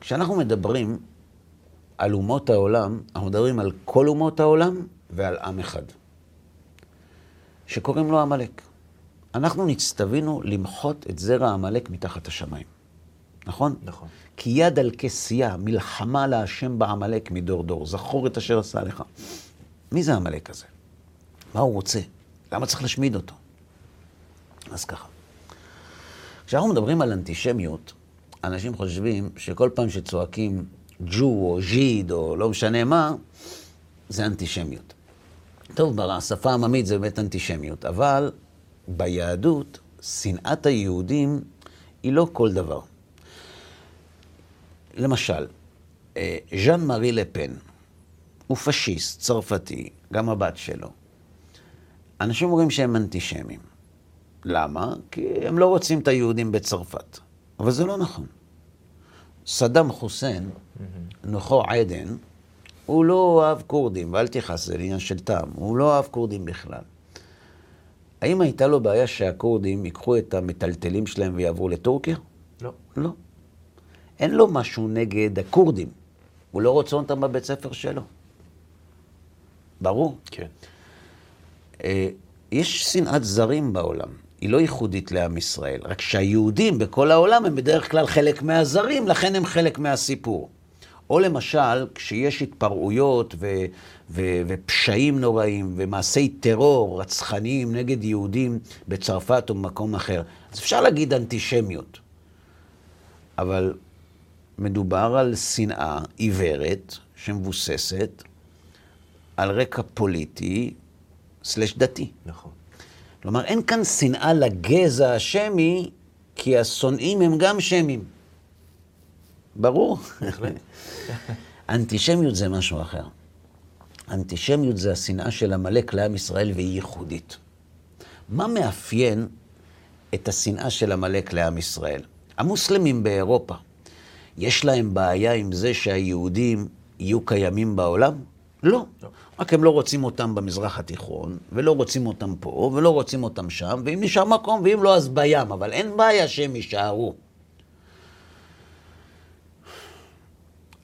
כשאנחנו מדברים על אומות העולם, אנחנו מדברים על כל אומות העולם ועל עם אחד, שקוראים לו עמלק. אנחנו נצטווינו למחות את זרע עמלק מתחת השמיים, נכון? נכון. כי יד על כסייה, מלחמה להשם בעמלק מדור דור, זכור את אשר עשה לך. מי זה העמלק הזה? מה הוא רוצה? למה צריך להשמיד אותו? אז ככה. כשאנחנו מדברים על אנטישמיות, אנשים חושבים שכל פעם שצועקים ג'ו או ז'יד או לא משנה מה, זה אנטישמיות. טוב, בשפה העממית זה באמת אנטישמיות, אבל ביהדות, שנאת היהודים היא לא כל דבר. למשל, אה, ז'אן מארי לפן הוא פשיסט, צרפתי, גם הבת שלו. אנשים אומרים שהם אנטישמים. למה? כי הם לא רוצים את היהודים בצרפת. אבל זה לא נכון. סדאם חוסיין, נוחו עדן, הוא לא אוהב כורדים, ואל תכעס, זה עניין של טעם, הוא לא אוהב כורדים בכלל. האם הייתה לו בעיה שהכורדים ייקחו את המטלטלים שלהם ויעברו לטורקיה? לא. לא. אין לו משהו נגד הכורדים. הוא לא רוצה אותם בבית ספר שלו. ברור. כן. אה, יש שנאת זרים בעולם. היא לא ייחודית לעם ישראל, רק שהיהודים בכל העולם הם בדרך כלל חלק מהזרים, לכן הם חלק מהסיפור. או למשל, כשיש התפרעויות ו- ו- ופשעים נוראים ומעשי טרור רצחניים נגד יהודים בצרפת או במקום אחר, אז אפשר להגיד אנטישמיות. אבל מדובר על שנאה עיוורת שמבוססת על רקע פוליטי סלש דתי. נכון. כלומר, אין כאן שנאה לגזע השמי, כי השונאים הם גם שמים. ברור? אנטישמיות זה משהו אחר. אנטישמיות זה השנאה של עמלק לעם ישראל והיא ייחודית. מה מאפיין את השנאה של עמלק לעם ישראל? המוסלמים באירופה, יש להם בעיה עם זה שהיהודים יהיו קיימים בעולם? לא. לא. רק הם לא רוצים אותם במזרח התיכון, ולא רוצים אותם פה, ולא רוצים אותם שם, ואם נשאר מקום, ואם לא, אז בים. אבל אין בעיה שהם יישארו.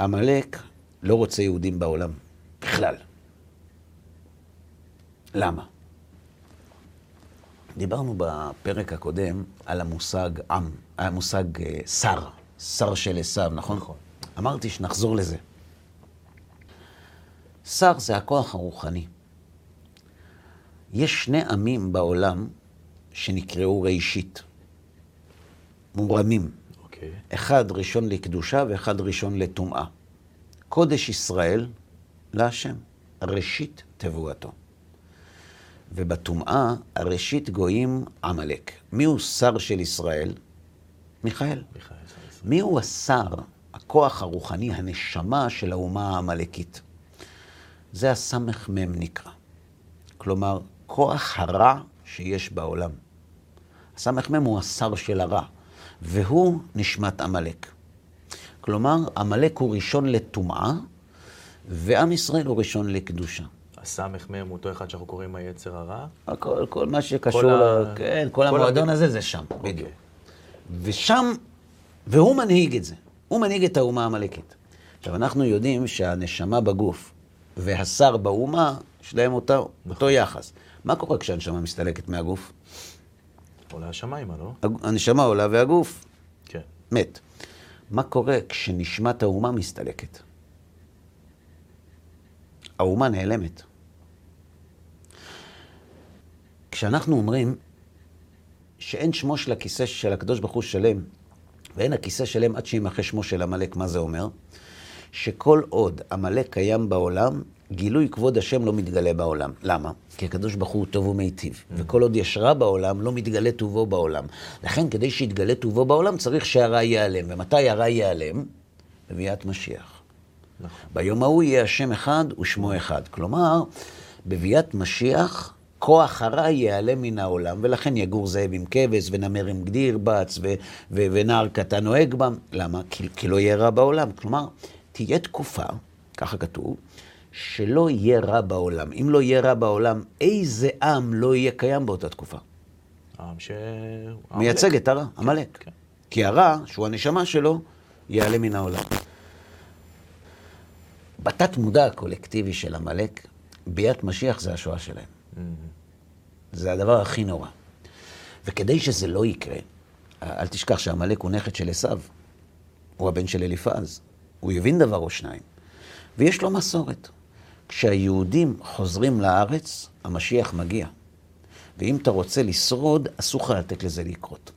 עמלק לא רוצה יהודים בעולם, בכלל. למה? דיברנו בפרק הקודם על המושג עם, המושג אה, שר, שר של עשיו, נכון? נכון. אמרתי שנחזור לזה. שר זה הכוח הרוחני. יש שני עמים בעולם שנקראו ראשית, מורמים. אוקיי. אחד ראשון לקדושה ואחד ראשון לטומאה. קודש ישראל להשם, ראשית תבואתו. ובטומאה, הראשית גויים עמלק. מי הוא שר של ישראל? מיכאל. מיכאל מי הוא השר, הכוח הרוחני, הנשמה של האומה העמלקית? זה הסמ"ם נקרא. כלומר, כוח הרע שיש בעולם. הסמ"ם הוא השר של הרע, והוא נשמת עמלק. כלומר, עמלק הוא ראשון לטומאה, ועם ישראל הוא ראשון לקדושה. הסמ"ם הוא אותו אחד שאנחנו קוראים היצר הרע? הכל, כל מה שקשור, כל ל... ה- כן, כל כל המועדון ה- הזה זה שם, אוקיי. בדיוק. ושם, והוא מנהיג את זה. הוא מנהיג את האומה העמלקית. עכשיו, אנחנו יודעים שהנשמה בגוף והשר באומה, יש להם אותו, אותו יחס. מה קורה כשהנשמה מסתלקת מהגוף? עולה השמיימה, לא? הג- הנשמה עולה והגוף כן. מת. מה קורה כשנשמת האומה מסתלקת? האומה נעלמת. כשאנחנו אומרים שאין שמו של הכיסא של הקדוש ברוך הוא שלם, ואין הכיסא שלם עד שימחה שמו של עמלק, מה זה אומר? שכל עוד עמלק קיים בעולם, גילוי כבוד השם לא מתגלה בעולם. למה? כי הקדוש ברוך הוא טוב ומיטיב. וכל עוד יש רע בעולם, לא מתגלה טובו בעולם. לכן, כדי שיתגלה טובו בעולם, צריך שהרע ייעלם. ומתי הרע ייעלם? בביאת משיח. נכון. ביום ההוא יהיה השם אחד ושמו אחד. כלומר, בביאת משיח, כוח הרע ייעלם מן העולם, ולכן יגור זאב עם כבש, ונמר עם גדי ירבץ, ו- ו- ונער קטן נוהג בם. למה? כי, כי לא יהיה רע בעולם. כלומר, תהיה תקופה, ככה כתוב, שלא יהיה רע בעולם. אם לא יהיה רע בעולם, איזה עם לא יהיה קיים באותה תקופה? העם ש... מייצג את הרע, עמלק. כן. כי הרע, שהוא הנשמה שלו, ייעלם מן העולם. בתת מודע הקולקטיבי של עמלק, ביאת משיח זה השואה שלהם. זה הדבר הכי נורא. וכדי שזה לא יקרה, אל תשכח שעמלק הוא נכד של עשיו. הוא הבן של אליפז. הוא הבין דבר או שניים. ויש לו מסורת. כשהיהודים חוזרים לארץ, המשיח מגיע. ואם אתה רוצה לשרוד, אסור לך לתת לזה לקרות.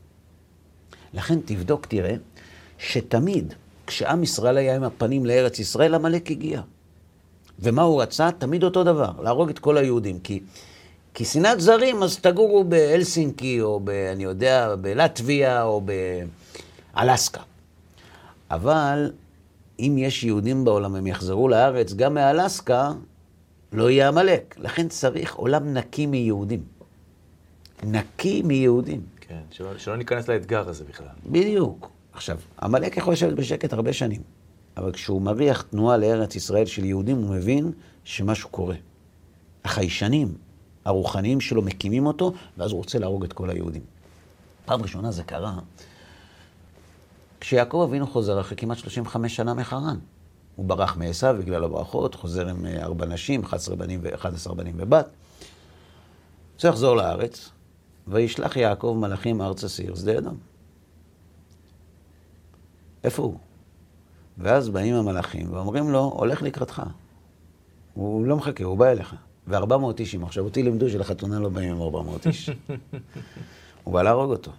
לכן תבדוק, תראה, שתמיד, כשעם ישראל היה עם הפנים לארץ ישראל, עמלק הגיע. ומה הוא רצה? תמיד אותו דבר, להרוג את כל היהודים. כי, כי שנאת זרים, אז תגורו בהלסינקי, או ב, אני יודע, בלטביה, או באלסקה. אבל אם יש יהודים בעולם, הם יחזרו לארץ, גם מאלסקה, לא יהיה עמלק. לכן צריך עולם נקי מיהודים. נקי מיהודים. כן, שלא, שלא ניכנס לאתגר הזה בכלל. בדיוק. עכשיו, עמלק יכול לשבת בשקט הרבה שנים, אבל כשהוא מריח תנועה לארץ ישראל של יהודים, הוא מבין שמשהו קורה. החיישנים הרוחניים שלו מקימים אותו, ואז הוא רוצה להרוג את כל היהודים. פעם ראשונה זה קרה כשיעקב אבינו חוזר אחרי כמעט 35 שנה מחרן. הוא ברח מעשיו בגלל הברכות, חוזר עם אה, ארבע נשים, 11 בנים ו-11 בנים ובת. רוצה לחזור לארץ, וישלח יעקב מלאכים ארצה שעיר שדה אדום. איפה הוא? ואז באים המלאכים ואומרים לו, הולך לקראתך. הוא לא מחכה, הוא בא אליך. ו-400 איש, עכשיו אותי לימדו שלחתונה לא באים עם 400 איש. הוא בא להרוג אותו.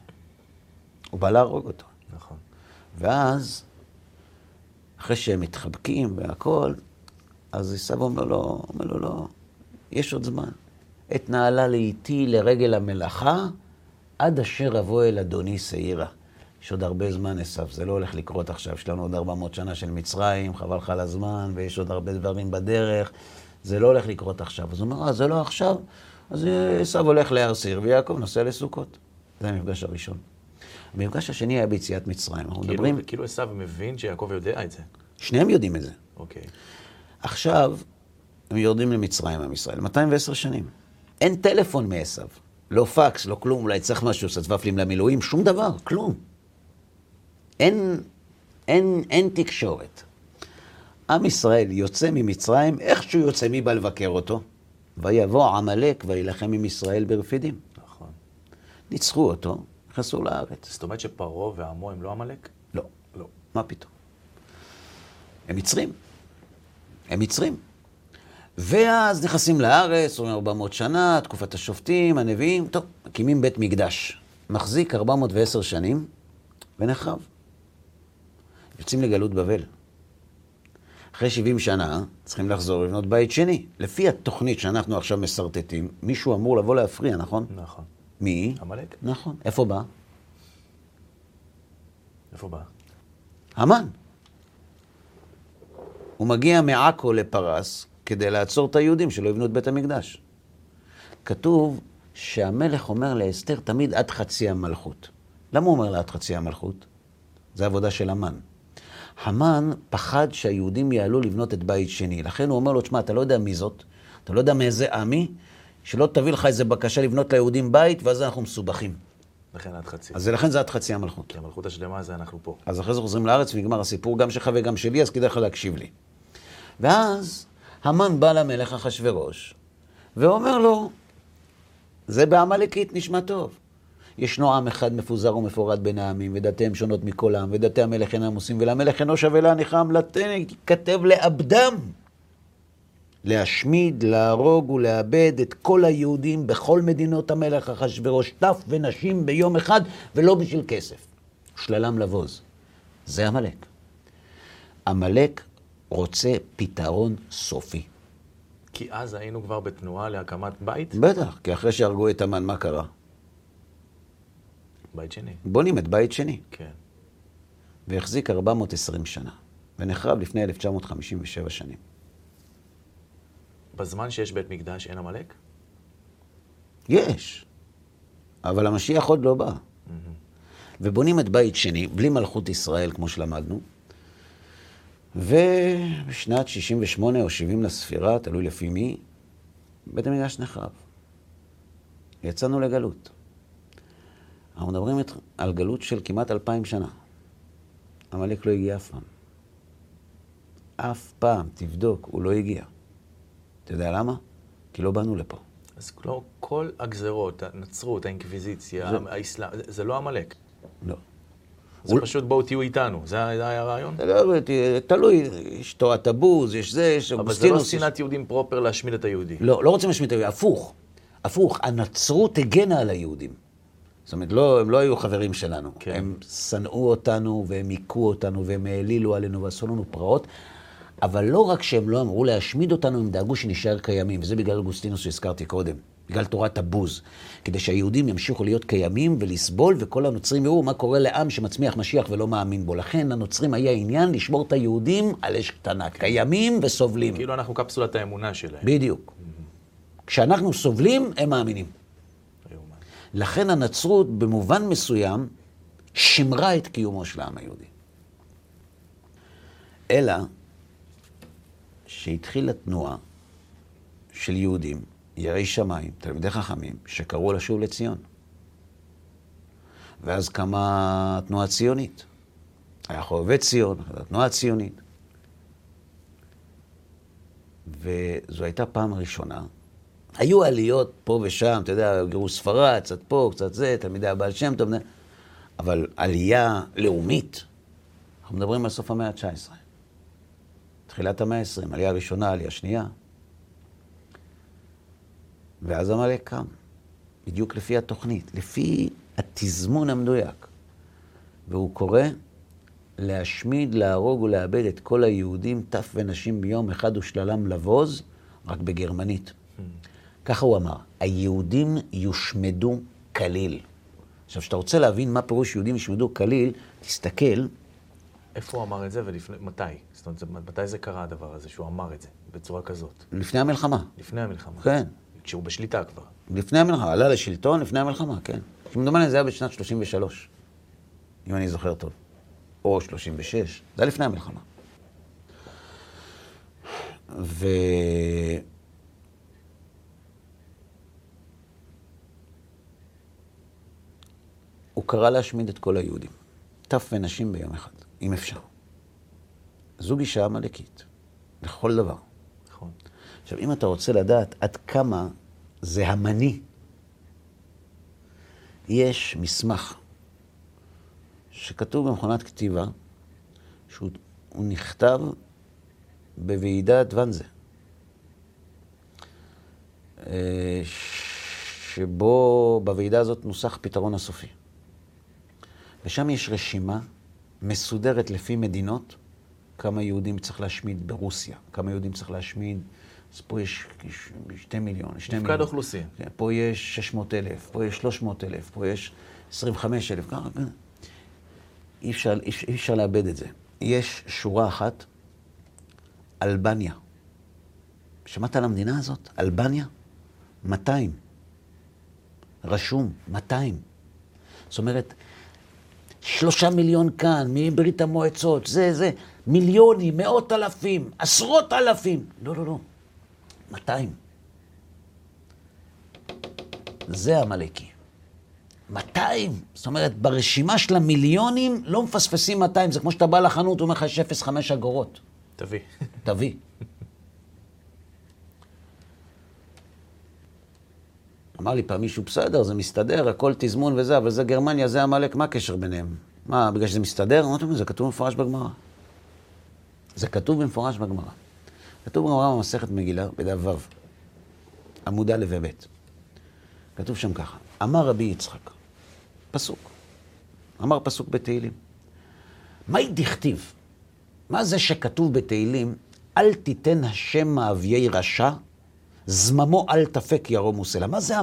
הוא בא להרוג אותו. נכון. ואז, אחרי שהם מתחבקים והכול, אז עשיו אומר לו, אומר לו, לא, יש עוד זמן. עת נעלה לאיתי לרגל המלאכה, עד אשר אבוא אל אדוני שעירה. יש עוד הרבה זמן, עשיו, זה לא הולך לקרות עכשיו. יש לנו עוד 400 שנה של מצרים, חבל לך על הזמן, ויש עוד הרבה דברים בדרך. זה לא הולך לקרות עכשיו. אז הוא אומר, אה, זה לא עכשיו? אז עשיו הולך להר סיר, ויעקב נוסע לסוכות. זה המפגש הראשון. המפגש השני היה ביציאת מצרים. אנחנו כאילו, מדברים, כאילו עשיו מבין שיעקב יודע את זה. שניהם יודעים את זה. אוקיי. עכשיו, הם יורדים למצרים, עם ישראל, 210 שנים. אין טלפון מעשיו. לא פקס, לא כלום, אולי צריך משהו, קצת ופלים למילואים, שום דבר, כלום. אין, אין, אין תקשורת. עם ישראל יוצא ממצרים, איך שהוא יוצא, מי בא לבקר אותו? ויבוא עמלק וילחם עם ישראל ברפידים. נכון. ניצחו אותו, נכנסו לארץ. זאת אומרת שפרעה ועמו הם לא עמלק? לא, לא. מה פתאום? הם מצרים. הם מצרים. ואז נכנסים לארץ, אומרים 400 שנה, תקופת השופטים, הנביאים, טוב, מקימים בית מקדש. מחזיק 410 שנים ונחרב. יוצאים לגלות בבל. אחרי 70 שנה צריכים לחזור לבנות בית שני. לפי התוכנית שאנחנו עכשיו מסרטטים, מישהו אמור לבוא להפריע, נכון? נכון. מי? עמלק? נכון. איפה בא? איפה בא? המן. הוא מגיע מעכו לפרס כדי לעצור את היהודים שלא יבנו את בית המקדש. כתוב שהמלך אומר לאסתר תמיד עד חצי המלכות. למה הוא אומר לה עד חצי המלכות? זה עבודה של המן. המן פחד שהיהודים יעלו לבנות את בית שני. לכן הוא אומר לו, תשמע, אתה לא יודע מי זאת, אתה לא יודע מאיזה עמי, שלא תביא לך איזה בקשה לבנות ליהודים בית, ואז אנחנו מסובכים. לכן עד חצי. אז לכן זה עד חצי המלכות. כי המלכות השלמה זה אנחנו פה. אז אחרי זה חוזרים לארץ ונגמר הסיפור גם שלך וגם שלי, אז כדאי לך להקשיב לי. ואז המן בא למלך אחשורוש, ואומר לו, זה בעמלקית נשמע טוב. ישנו עם אחד מפוזר ומפורד בין העמים, ודתיהם שונות מכל העם, ודתי המלך אינם עושים, ולמלך אינו שווה להניחם, לתן כתב לאבדם. להשמיד, להרוג ולאבד את כל היהודים בכל מדינות המלך אחשורוש, טף ונשים ביום אחד, ולא בשביל כסף. שללם לבוז. זה עמלק. עמלק רוצה פתרון סופי. כי אז היינו כבר בתנועה להקמת בית? בטח, כי אחרי שהרגו את המן, מה קרה? בית שני. בונים את בית שני. כן. והחזיק 420 שנה, ונחרב לפני 1957 שנים. בזמן שיש בית מקדש אין עמלק? יש, אבל המשיח עוד לא בא. ובונים את בית שני, בלי מלכות ישראל, כמו שלמדנו, ובשנת 68 או 70 לספירה, תלוי לפי מי, בית המקדש נחרב. יצאנו לגלות. אנחנו מדברים על גלות של כמעט אלפיים שנה. עמלק לא הגיע אף פעם. אף פעם, תבדוק, הוא לא הגיע. אתה יודע למה? כי לא באנו לפה. אז לא, כל הגזרות, הנצרות, האינקוויזיציה, זה- האסלאם, זה- זה לא עמלק. לא. זה הוא- פשוט בואו תהיו איתנו. זה זה היה הרעיון? זה לא, ת- תלוי, יש תורת הבוז, יש זה, יש אבל זה לא אוגוסטינוס. יש- שנאת יהודים פרופר להשמיד את היהודי. לא, לא רוצים להשמיד את היהודים, הפוך. הפוך, הנצרות הגנה על היהודים. זאת אומרת, לא, הם לא היו חברים שלנו. כן. הם שנאו אותנו, והם היכו אותנו, והם העלילו עלינו ועשו לנו פרעות. אבל לא רק שהם לא אמרו להשמיד אותנו, הם דאגו שנשאר קיימים. וזה בגלל אוגוסטינוס שהזכרתי קודם. בגלל תורת הבוז. כדי שהיהודים ימשיכו להיות קיימים ולסבול, וכל הנוצרים יראו מה קורה לעם שמצמיח משיח ולא מאמין בו. לכן לנוצרים היה עניין לשמור את היהודים על אש קטנה. קיימים וסובלים. כאילו אנחנו קפסולת האמונה שלהם. בדיוק. כשאנחנו סובלים, הם מאמינים. לכן הנצרות במובן מסוים שימרה את קיומו של העם היהודי. אלא שהתחילה תנועה של יהודים, יראי שמיים, תלמידי חכמים, שקראו לשוב לציון. ואז קמה התנועה הציונית. היה חובבי ציון, התנועה הציונית. וזו הייתה פעם ראשונה. היו עליות פה ושם, אתה יודע, גירוש ספרד, קצת פה, קצת זה, תלמידי הבעל שם טוב, אבל עלייה לאומית, אנחנו מדברים על סוף המאה ה-19. תחילת המאה ה-20, עלייה ראשונה, עלייה שנייה. ואז עמלק קם, בדיוק לפי התוכנית, לפי התזמון המדויק. והוא קורא להשמיד, להרוג ולאבד את כל היהודים, טף ונשים ביום אחד ושללם לבוז, רק בגרמנית. ככה הוא אמר, היהודים יושמדו כליל. עכשיו, כשאתה רוצה להבין מה פירוש יהודים יושמדו כליל, תסתכל, איפה הוא אמר את זה ולפני, מתי? זאת אומרת, מתי זה קרה הדבר הזה, שהוא אמר את זה בצורה כזאת? לפני המלחמה. לפני המלחמה. כן, כשהוא בשליטה כבר. לפני המלחמה, עלה לשלטון לפני המלחמה, כן. כמדומני זה היה בשנת 33, אם אני זוכר טוב. או 36, זה היה לפני המלחמה. ו... הוא קרא להשמיד את כל היהודים. טף ונשים ביום אחד, אם אפשר. זו גישה עמלקית, לכל דבר. נכון. עכשיו, אם אתה רוצה לדעת עד כמה זה המני, יש מסמך שכתוב במכונת כתיבה, שהוא הוא נכתב בוועידת ואנזה, אה, שבו בוועידה הזאת נוסח פתרון הסופי. ושם יש רשימה מסודרת לפי מדינות, כמה יהודים צריך להשמיד ברוסיה, כמה יהודים צריך להשמיד, אז פה יש שתי מיליון, שתי מיליון. מפקד אוכלוסין. כן, פה יש 600 אלף, פה יש 300 אלף, פה יש 25 אלף, ככה, כן. אי אפשר, אי, אי אפשר לאבד את זה. יש שורה אחת, אלבניה. שמעת על המדינה הזאת? אלבניה? 200. רשום, 200. זאת אומרת, שלושה מיליון כאן, מברית המועצות, זה, זה, מיליונים, מאות אלפים, עשרות אלפים. לא, לא, לא, 200. זה עמלקי. 200. זאת אומרת, ברשימה של המיליונים לא מפספסים 200. זה כמו שאתה בא לחנות, הוא אומר לך, יש 0.5 אגורות. תביא. תביא. אמר לי פעם מישהו, בסדר, זה מסתדר, הכל תזמון וזה, אבל זה גרמניה, זה עמלק, מה הקשר ביניהם? מה, בגלל שזה מסתדר? אמרתי לו, זה כתוב במפורש בגמרא. זה כתוב במפורש בגמרא. כתוב בגמרא במסכת מגילה, בדף ו', עמוד א' וב'. כתוב שם ככה, אמר רבי יצחק, פסוק, אמר פסוק בתהילים. מהי דכתיב? מה זה שכתוב בתהילים, אל תיתן השם מאביי רשע, זממו אל תפק ירום וסלע. מה זה,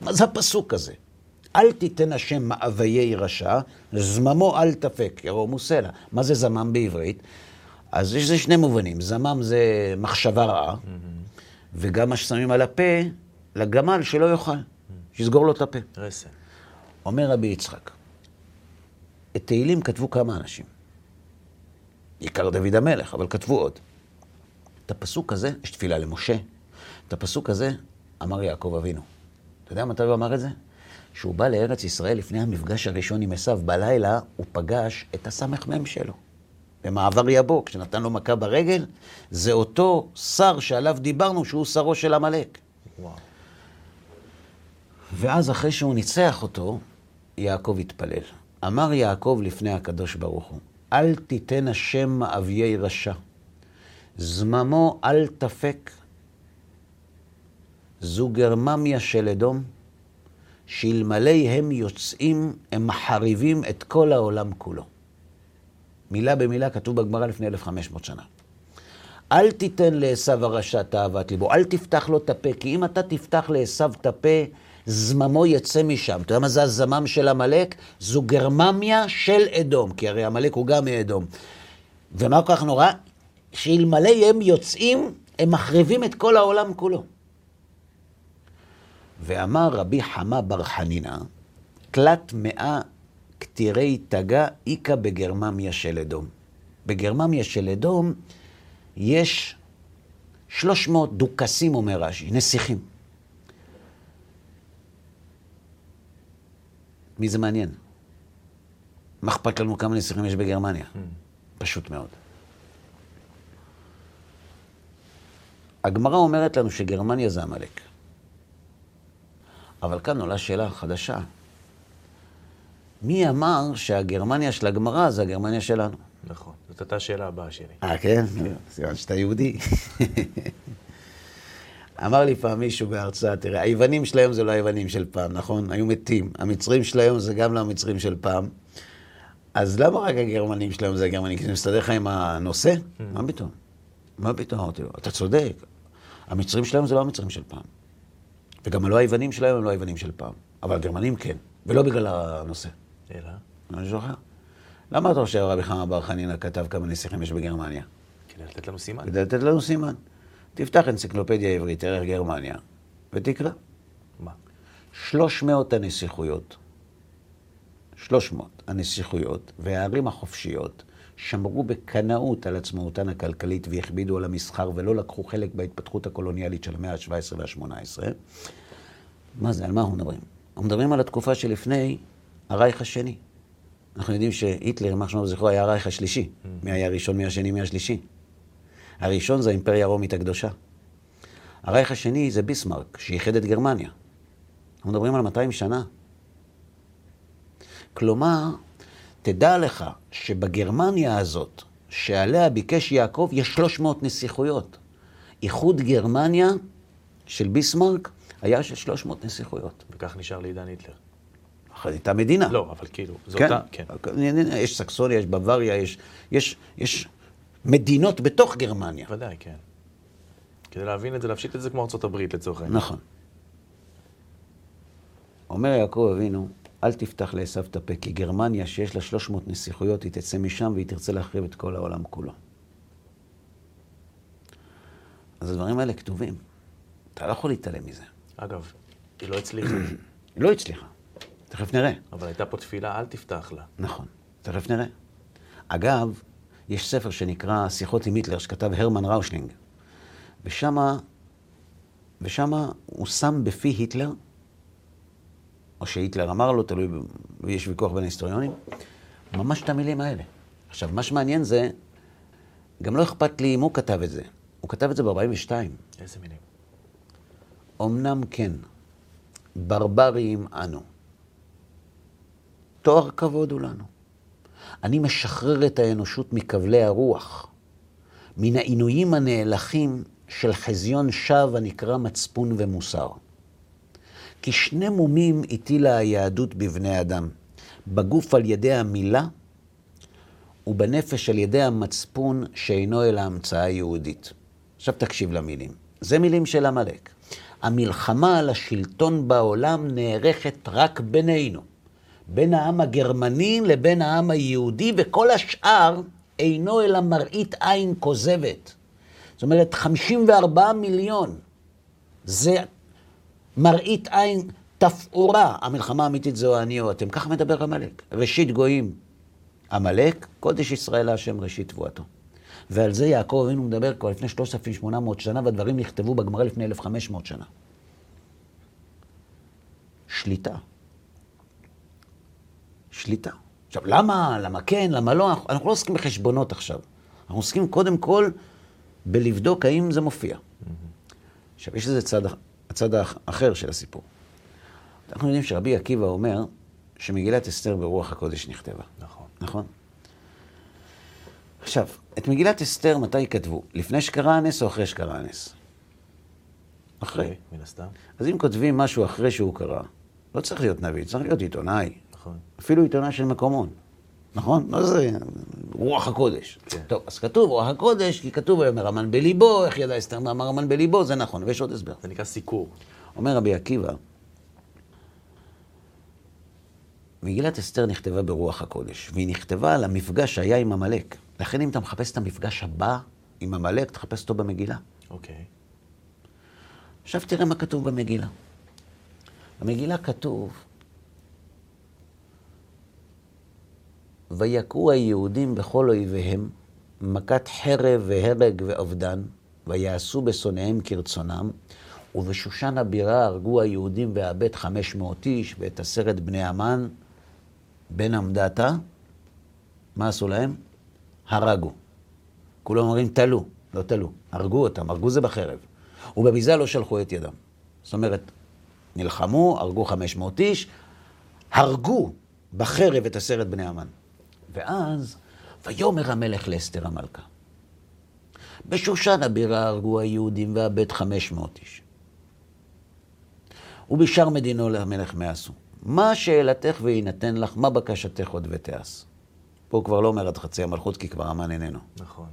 מה זה הפסוק הזה? אל תיתן השם מאוויי רשע, זממו אל תפק ירום וסלע. מה זה זמם בעברית? אז יש לזה שני מובנים. זמם זה מחשבה רעה, וגם מה ששמים על הפה, לגמל שלא יאכל, שיסגור לו את הפה. רסן. אומר רבי יצחק, את תהילים כתבו כמה אנשים. עיקר דוד המלך, אבל כתבו עוד. את הפסוק הזה, יש תפילה למשה, את הפסוק הזה אמר יעקב אבינו. אתה יודע מתי הוא אמר את זה? כשהוא בא לארץ ישראל לפני המפגש הראשון עם עשיו, בלילה הוא פגש את הסמ"ם שלו. במעבר יבוק, כשנתן לו מכה ברגל, זה אותו שר שעליו דיברנו, שהוא שרו של עמלק. ואז אחרי שהוא ניצח אותו, יעקב התפלל. אמר יעקב לפני הקדוש ברוך הוא, אל תיתן השם מאביי רשע, זממו אל תפק. זו גרממיה של אדום, שאלמלא הם יוצאים, הם מחריבים את כל העולם כולו. מילה במילה כתוב בגמרא לפני 1500 שנה. אל תיתן לעשו הרשע תאוות ליבו, אל תפתח לו את הפה, כי אם אתה תפתח לעשו את הפה, זממו יצא משם. אתה יודע מה זה הזמם של עמלק? זו גרממיה של אדום, כי הרי עמלק הוא גם מאדום. ומה כל כך נורא? שאלמלא הם יוצאים, הם מחריבים את כל העולם כולו. ואמר רבי חמא בר חנינא, תלת מאה כתירי תגה איכא בגרממיה של אדום. בגרממיה של אדום יש 300 דוכסים, אומר רש"י, נסיכים. מי זה מעניין? מה אכפת לנו כמה נסיכים יש בגרמניה? פשוט מאוד. הגמרא אומרת לנו שגרמניה זה עמלק. אבל כאן עולה שאלה חדשה. מי אמר שהגרמניה של הגמרא זה הגרמניה שלנו? נכון. זאת הייתה השאלה הבאה שלי. אה, כן? סימן שאתה יהודי. אמר לי פעם מישהו בהרצאה, תראה, היוונים של היום זה לא היוונים של פעם, נכון? היו מתים. המצרים של היום זה גם לא המצרים של פעם. אז למה רק הגרמנים של היום זה הגרמנים? כי זה מסתדר לך עם הנושא? מה פתאום? מה פתאום? אתה צודק. המצרים של היום זה לא המצרים של פעם. וגם לא היוונים של היום הם לא היוונים של פעם. אבל הגרמנים כן, ולא בגלל הנושא. אלא? משהו אחר. למה אתה חושב רבי חמא בר חנינא כתב כמה נסיכים יש בגרמניה? כדי לתת לנו סימן. כדי לתת לנו סימן. תפתח אנציקלופדיה עברית, ערך גרמניה, ותקרא. מה? 300 הנסיכויות, 300 הנסיכויות והערים החופשיות שמרו בקנאות על עצמאותן הכלכלית והכבידו על המסחר ולא לקחו חלק בהתפתחות הקולוניאלית של המאה ה-17 וה-18. מה זה, על מה אנחנו מדברים? אנחנו מדברים על התקופה שלפני הרייך השני. אנחנו יודעים שהיטלר, יימח שמו וזכרו, היה הרייך השלישי. מי היה הראשון, מי השני, מי השלישי? הראשון זה האימפריה הרומית הקדושה. הרייך השני זה ביסמרק, שאיחד את גרמניה. אנחנו מדברים על 200 שנה. כלומר, תדע לך שבגרמניה הזאת, שעליה ביקש יעקב, יש 300 נסיכויות. איחוד גרמניה של ביסמרק היה של 300 נסיכויות. וכך נשאר לעידן היטלר. אחרי הייתה מדינה. לא, אבל כאילו, זו כן, אותה... כן. יש סקסוניה, יש בוואריה, יש, יש, יש מדינות בתוך גרמניה. ודאי, כן. כדי להבין את זה, להפשיט את זה כמו ארצות הברית לצורך העניין. נכון. אומר יעקב אבינו, אל תפתח לעשו את הפה, כי גרמניה, שיש לה 300 נסיכויות, היא תצא משם והיא תרצה להחריב את כל העולם כולו. אז הדברים האלה כתובים. אתה לא יכול להתעלם מזה. אגב, היא לא הצליחה, היא לא הצליחה. תכף נראה. אבל הייתה פה תפילה, אל תפתח לה. נכון, תכף נראה. אגב, יש ספר שנקרא שיחות עם היטלר, שכתב הרמן ראושלינג, ושמה, ושמה הוא שם בפי היטלר או שהיטלר אמר לו, תלוי, ויש ויכוח בין ההיסטוריונים, ממש את המילים האלה. עכשיו, מה שמעניין זה, גם לא אכפת לי אם הוא כתב את זה. הוא כתב את זה ב-42. איזה מילים? אמנם כן, ברבריים אנו. תואר כבוד הוא לנו. אני משחרר את האנושות מכבלי הרוח, מן העינויים הנאלחים של חזיון שווא הנקרא מצפון ומוסר. כי שני מומים הטילה היהדות בבני אדם, בגוף על ידי המילה ובנפש על ידי המצפון שאינו אלא המצאה יהודית. עכשיו תקשיב למילים. זה מילים של עמלק. המלחמה על השלטון בעולם נערכת רק בינינו, בין העם הגרמני לבין העם היהודי, וכל השאר אינו אלא מראית עין כוזבת. זאת אומרת, 54 מיליון זה מראית עין תפאורה. המלחמה האמיתית זו אני או אתם. ככה מדבר עמלק. ראשית גויים עמלק, קודש ישראל להשם ראשית תבואתו. ועל זה יעקב אבינו מדבר כבר לפני 3,800 שנה, והדברים נכתבו בגמרא לפני 1,500 שנה. שליטה. שליטה. עכשיו, למה, למה כן, למה לא, אנחנו, אנחנו לא עוסקים בחשבונות עכשיו. אנחנו עוסקים קודם כל בלבדוק האם זה מופיע. עכשיו, יש איזה צד, הצד האחר של הסיפור. אנחנו יודעים שרבי עקיבא אומר שמגילת אסתר ברוח הקודש נכתבה. נכון. נכון? עכשיו, את מגילת אסתר מתי כתבו? לפני שקרה הנס או אחרי שקרה הנס? אחרי. אוקיי, מן הסתם. אז אם כותבים משהו אחרי שהוא קרה, לא צריך להיות נביא, צריך להיות עיתונאי. נכון. אפילו עיתונאי של מקומון. נכון? לא זה רוח הקודש. כן. טוב, אז כתוב רוח הקודש, כי כתוב ויאמר המן בליבו, איך ידע אסתר מה אמר המן בליבו, זה נכון, ויש עוד הסבר. זה נקרא סיקור. אומר רבי עקיבא, מגילת אסתר נכתבה ברוח הקודש, והיא נכתבה על המפגש שהיה עם עמלק. לכן אם אתה מחפש את המפגש הבא עם עמלק, תחפש אותו במגילה. אוקיי. עכשיו תראה מה כתוב במגילה. במגילה כתוב, ויכו היהודים בכל אויביהם, מכת חרב והרג ואובדן, ויעשו בשונאיהם כרצונם, ובשושן הבירה הרגו היהודים והבט חמש מאות איש, ואת עשרת בני המן, בן עמדתה, מה עשו להם? הרגו. כולם אומרים תלו, לא תלו, הרגו אותם, הרגו זה בחרב. ובביזה לא שלחו את ידם. זאת אומרת, נלחמו, הרגו 500 איש, הרגו בחרב את עשרת בני המן. ואז, ויאמר המלך לאסתר המלכה. בשושן הבירה הרגו היהודים והבית 500 איש. ובשאר מדינו למלך מה עשו. מה שאלתך ויינתן לך, מה בקשתך עוד ותעש. פה הוא כבר לא אומר עד חצי המלכות, כי כבר המן איננו. נכון.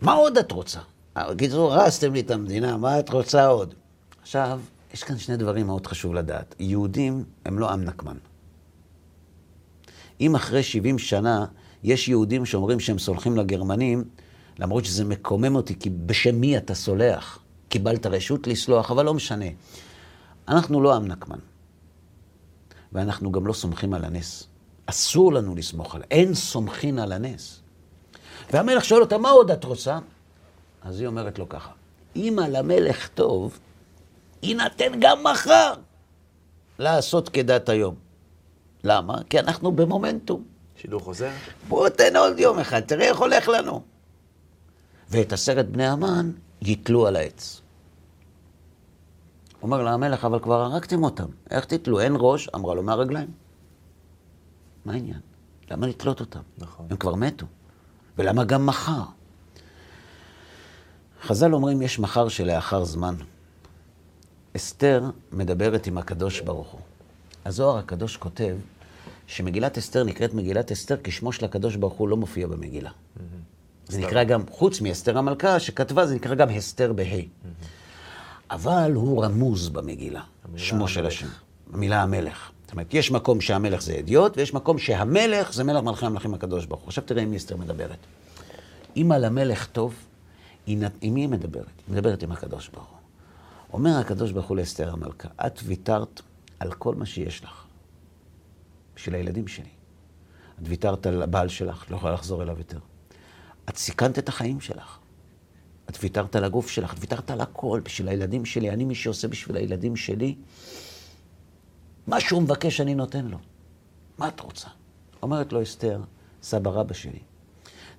מה עוד את רוצה? בקיצור, הרסתם לי את המדינה, מה את רוצה עוד? עכשיו, יש כאן שני דברים מאוד חשוב לדעת. יהודים הם לא עם נקמן. אם אחרי 70 שנה יש יהודים שאומרים שהם סולחים לגרמנים, למרות שזה מקומם אותי, כי בשם מי אתה סולח? קיבלת רשות לסלוח, אבל לא משנה. אנחנו לא עם נקמן. ואנחנו גם לא סומכים על הנס. אסור לנו לסמוך על... אין סומכין על הנס. והמלך שואל אותה, מה עוד את רוצה? אז היא אומרת לו ככה, אם על המלך טוב, יינתן גם מחר לעשות כדת היום. למה? כי אנחנו במומנטום. שידור חוזר? בוא תן עוד יום אחד, תראה איך הולך לנו. ואת עשרת בני המן יתלו על העץ. אומר לה המלך, אבל כבר הרגתם אותם, איך תתלו? אין ראש? אמרה לו, מהרגליים. מה העניין? למה לתלות אותם? נכון. הם כבר מתו. ולמה גם מחר? חז"ל אומרים, יש מחר שלאחר זמן. אסתר מדברת עם הקדוש ברוך הוא. הזוהר הקדוש כותב שמגילת אסתר נקראת מגילת אסתר כי שמו של הקדוש ברוך הוא לא מופיע במגילה. זה. נקרא גם, חוץ מאסתר המלכה שכתבה, זה נקרא גם הסתר בה'. אבל הוא רמוז במגילה, שמו של. השם. המילה המלך. זאת אומרת, יש מקום שהמלך זה אדיוט, ויש מקום שהמלך זה מלך מלכי המלכים הקדוש ברוך הוא. עכשיו תראה עם מי אסתר מדברת. אם על המלך טוב, עם מי היא מדברת? היא מדברת עם הקדוש ברוך הוא. אומר הקדוש ברוך הוא לאסתר המלכה, את ויתרת על כל מה שיש לך, בשביל הילדים שלי. את ויתרת על הבעל שלך, לא יכולה לחזור אליו יותר. את סיכנת את החיים שלך. את ויתרת על הגוף שלך, את ויתרת על הכל בשביל הילדים שלי. אני, מי שעושה בשביל הילדים שלי, מה שהוא מבקש אני נותן לו. מה את רוצה? אומרת לו אסתר, סבא רבא שלי,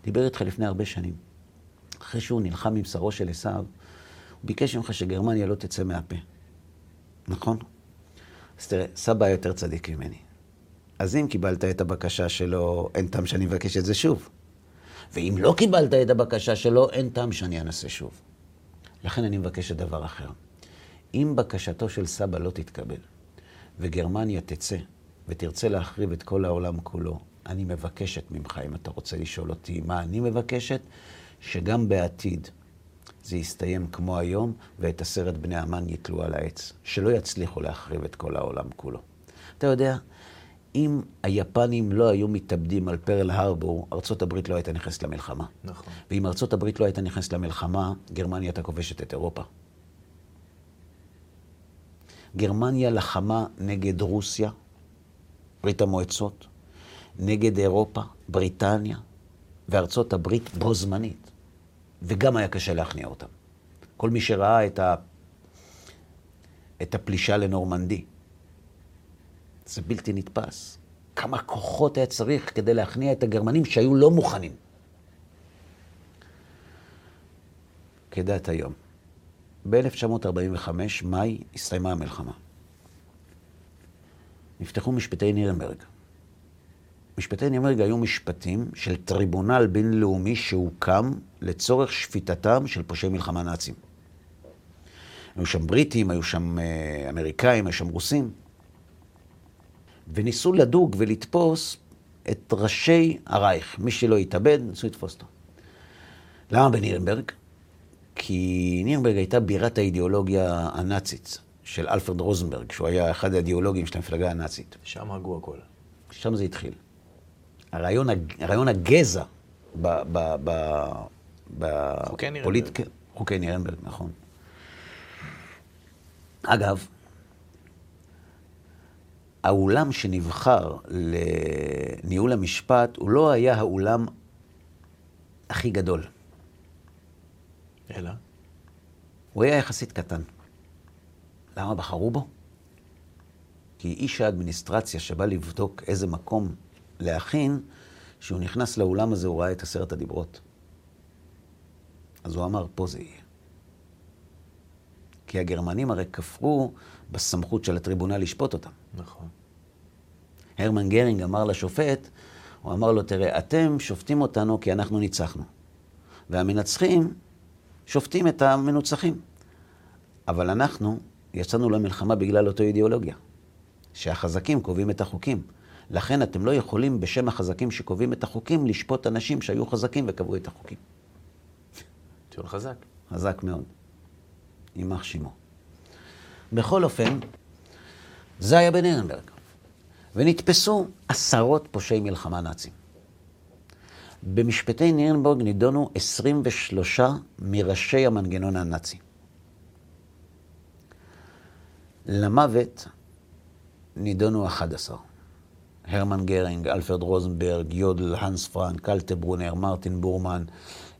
דיבר איתך לפני הרבה שנים. אחרי שהוא נלחם עם שרו של עשיו, הוא ביקש ממך שגרמניה לא תצא מהפה. נכון? אז תראה, סבא יותר צדיק ממני. אז אם קיבלת את הבקשה שלו, אין טעם שאני מבקש את זה שוב. ואם לא קיבלת את הבקשה שלו, אין טעם שאני אנסה שוב. לכן אני מבקש את דבר אחר. אם בקשתו של סבא לא תתקבל, וגרמניה תצא ותרצה להחריב את כל העולם כולו, אני מבקשת ממך, אם אתה רוצה לשאול אותי מה אני מבקשת, שגם בעתיד זה יסתיים כמו היום, ואת עשרת בני המן יתלו על העץ. שלא יצליחו להחריב את כל העולם כולו. אתה יודע, אם היפנים לא היו מתאבדים על פרל הרבור, ארצות הברית לא הייתה נכנסת למלחמה. נכון. ואם ארצות הברית לא הייתה נכנסת למלחמה, גרמניה הייתה כובשת את אירופה. גרמניה לחמה נגד רוסיה, ברית המועצות, נגד אירופה, בריטניה וארצות הברית בו זמנית. וגם היה קשה להכניע אותם. כל מי שראה את, ה... את הפלישה לנורמנדי, זה בלתי נתפס. כמה כוחות היה צריך כדי להכניע את הגרמנים שהיו לא מוכנים. כדת היום. ב-1945, מאי, הסתיימה המלחמה. נפתחו משפטי נירנברג. משפטי נירנברג היו משפטים של טריבונל בינלאומי שהוקם לצורך שפיטתם של פושעי מלחמה נאצים. היו שם בריטים, היו שם אה, אמריקאים, היו שם רוסים. וניסו לדוג ולתפוס את ראשי הרייך. מי שלא התאבד, ניסו לתפוס אותו. למה בנירנברג? כי נירנברג הייתה בירת האידיאולוגיה הנאצית של אלפרד רוזנברג, שהוא היה אחד האידיאולוגים של המפלגה הנאצית. שם הגו הכל. שם זה התחיל. הרעיון, הרעיון הגזע בפוליטיקה... חוקי נירנברג, נכון. אגב, האולם שנבחר לניהול המשפט, הוא לא היה האולם הכי גדול. אלא? הוא היה יחסית קטן. למה בחרו בו? כי איש האדמיניסטרציה שבא לבדוק איזה מקום להכין, כשהוא נכנס לאולם הזה הוא ראה את עשרת הדיברות. אז הוא אמר, פה זה יהיה. כי הגרמנים הרי כפרו בסמכות של הטריבונל לשפוט אותם. נכון. הרמן גרינג אמר לשופט, הוא אמר לו, תראה, אתם שופטים אותנו כי אנחנו ניצחנו. והמנצחים שופטים את המנוצחים. אבל אנחנו יצאנו למלחמה בגלל אותו אידיאולוגיה, שהחזקים קובעים את החוקים. לכן אתם לא יכולים בשם החזקים שקובעים את החוקים לשפוט אנשים שהיו חזקים וקבעו את החוקים. טיעון חזק. חזק מאוד. יימח שמו. בכל אופן, זה היה בנירנברג. ונתפסו עשרות פושעי מלחמה נאצים. במשפטי נירנברג נידונו 23 מראשי המנגנון הנאצי. למוות נידונו 11. הרמן גרינג, אלפרד רוזנברג, יודל, הנס פרנק, קלטנברונר, מרטין בורמן,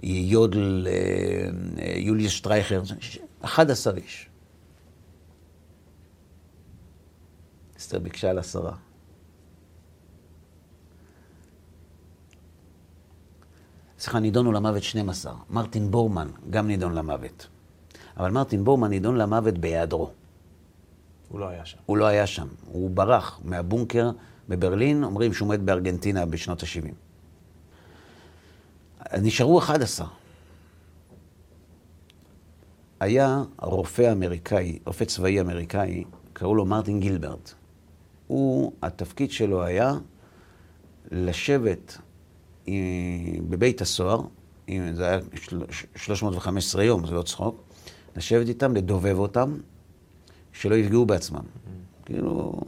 יודל, אה, אה, יוליוס שטרייכר, 11 איש. אסתר ביקשה על עשרה. סליחה, נידונו למוות 12. מרטין בורמן גם נידון למוות. אבל מרטין בורמן נידון למוות בהיעדרו. הוא לא היה שם. הוא לא היה שם. הוא ברח מהבונקר בברלין, אומרים שהוא מת בארגנטינה בשנות ה-70. נשארו 11. היה רופא אמריקאי, רופא צבאי אמריקאי, קראו לו מרטין גילברט. הוא, התפקיד שלו היה לשבת בבית הסוהר, זה היה 315 יום, זה לא צחוק, לשבת איתם, לדובב אותם, שלא יפגעו בעצמם. כאילו...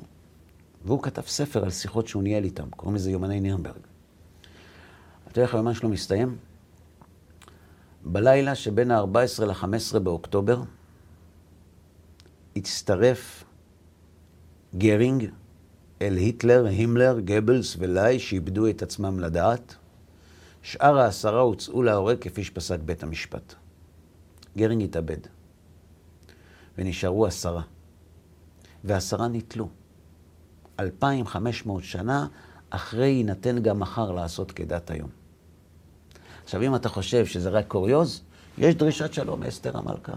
והוא כתב ספר על שיחות שהוא ניהל איתם, קוראים לזה יומני נירנברג. אתה יודע איך היומן שלו מסתיים? בלילה שבין ה-14 ל-15 באוקטובר הצטרף גרינג אל היטלר, הימלר, גבלס ולאי שאיבדו את עצמם לדעת. שאר העשרה הוצאו להורג כפי שפסק בית המשפט. גרינג התאבד, ונשארו עשרה. ועשרה נתלו. 2,500 שנה אחרי יינתן גם מחר לעשות כדת היום. עכשיו, אם אתה חושב שזה רק קוריוז, יש דרישת שלום מאסתר המלכה.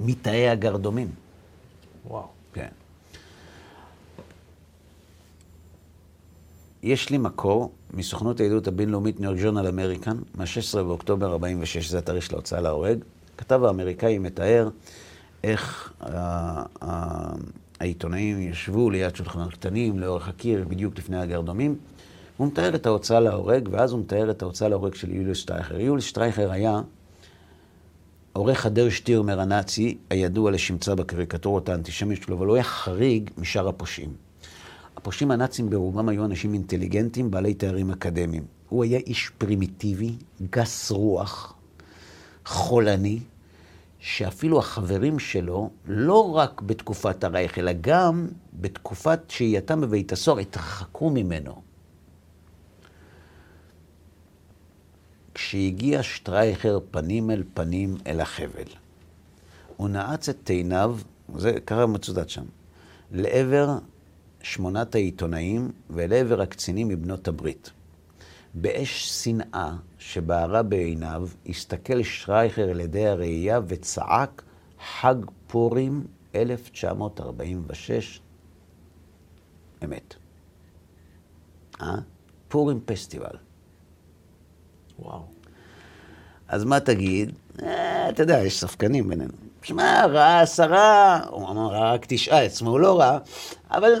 מתאי הגרדומים. וואו. כן. יש לי מקור מסוכנות הידיעות הבינלאומית ניו ג'ורנל אמריקן, מה-16 באוקטובר 46, זה התאריך של ההוצאה להורג. הכתב האמריקאי מתאר איך העיתונאים ישבו ליד שולחנות קטנים לאורך הקיר, בדיוק לפני הגרדומים. הוא מתאר את ההוצאה להורג, ואז הוא מתאר את ההוצאה להורג של יוליוס שטרייכר. יוליוס שטרייכר היה עורך הדר שטירמר הנאצי, הידוע לשמצה בקריקטורות האנטישמיות שלו, אבל הוא היה חריג משאר הפושעים. הפושעים הנאצים ברובם היו אנשים אינטליגנטים, בעלי תארים אקדמיים. הוא היה איש פרימיטיבי, גס רוח, חולני, שאפילו החברים שלו, לא רק בתקופת הרייך, אלא גם בתקופת שהייתם בבית הסוהר, התרחקו ממנו. כשהגיע שטרייכר פנים אל פנים אל החבל, הוא נעץ את עיניו, זה ככה מצודד שם, לעבר שמונת העיתונאים ולעבר הקצינים מבנות הברית. באש שנאה שבערה בעיניו, הסתכל שרייכר על ידי הראייה וצעק חג פורים 1946, אמת. אה? פורים פסטיבל. וואו. אז מה תגיד? אה, אתה יודע, יש ספקנים בינינו. שמע, ראה עשרה, הוא אמר ראה רק תשעה, עצמו הוא לא ראה, אבל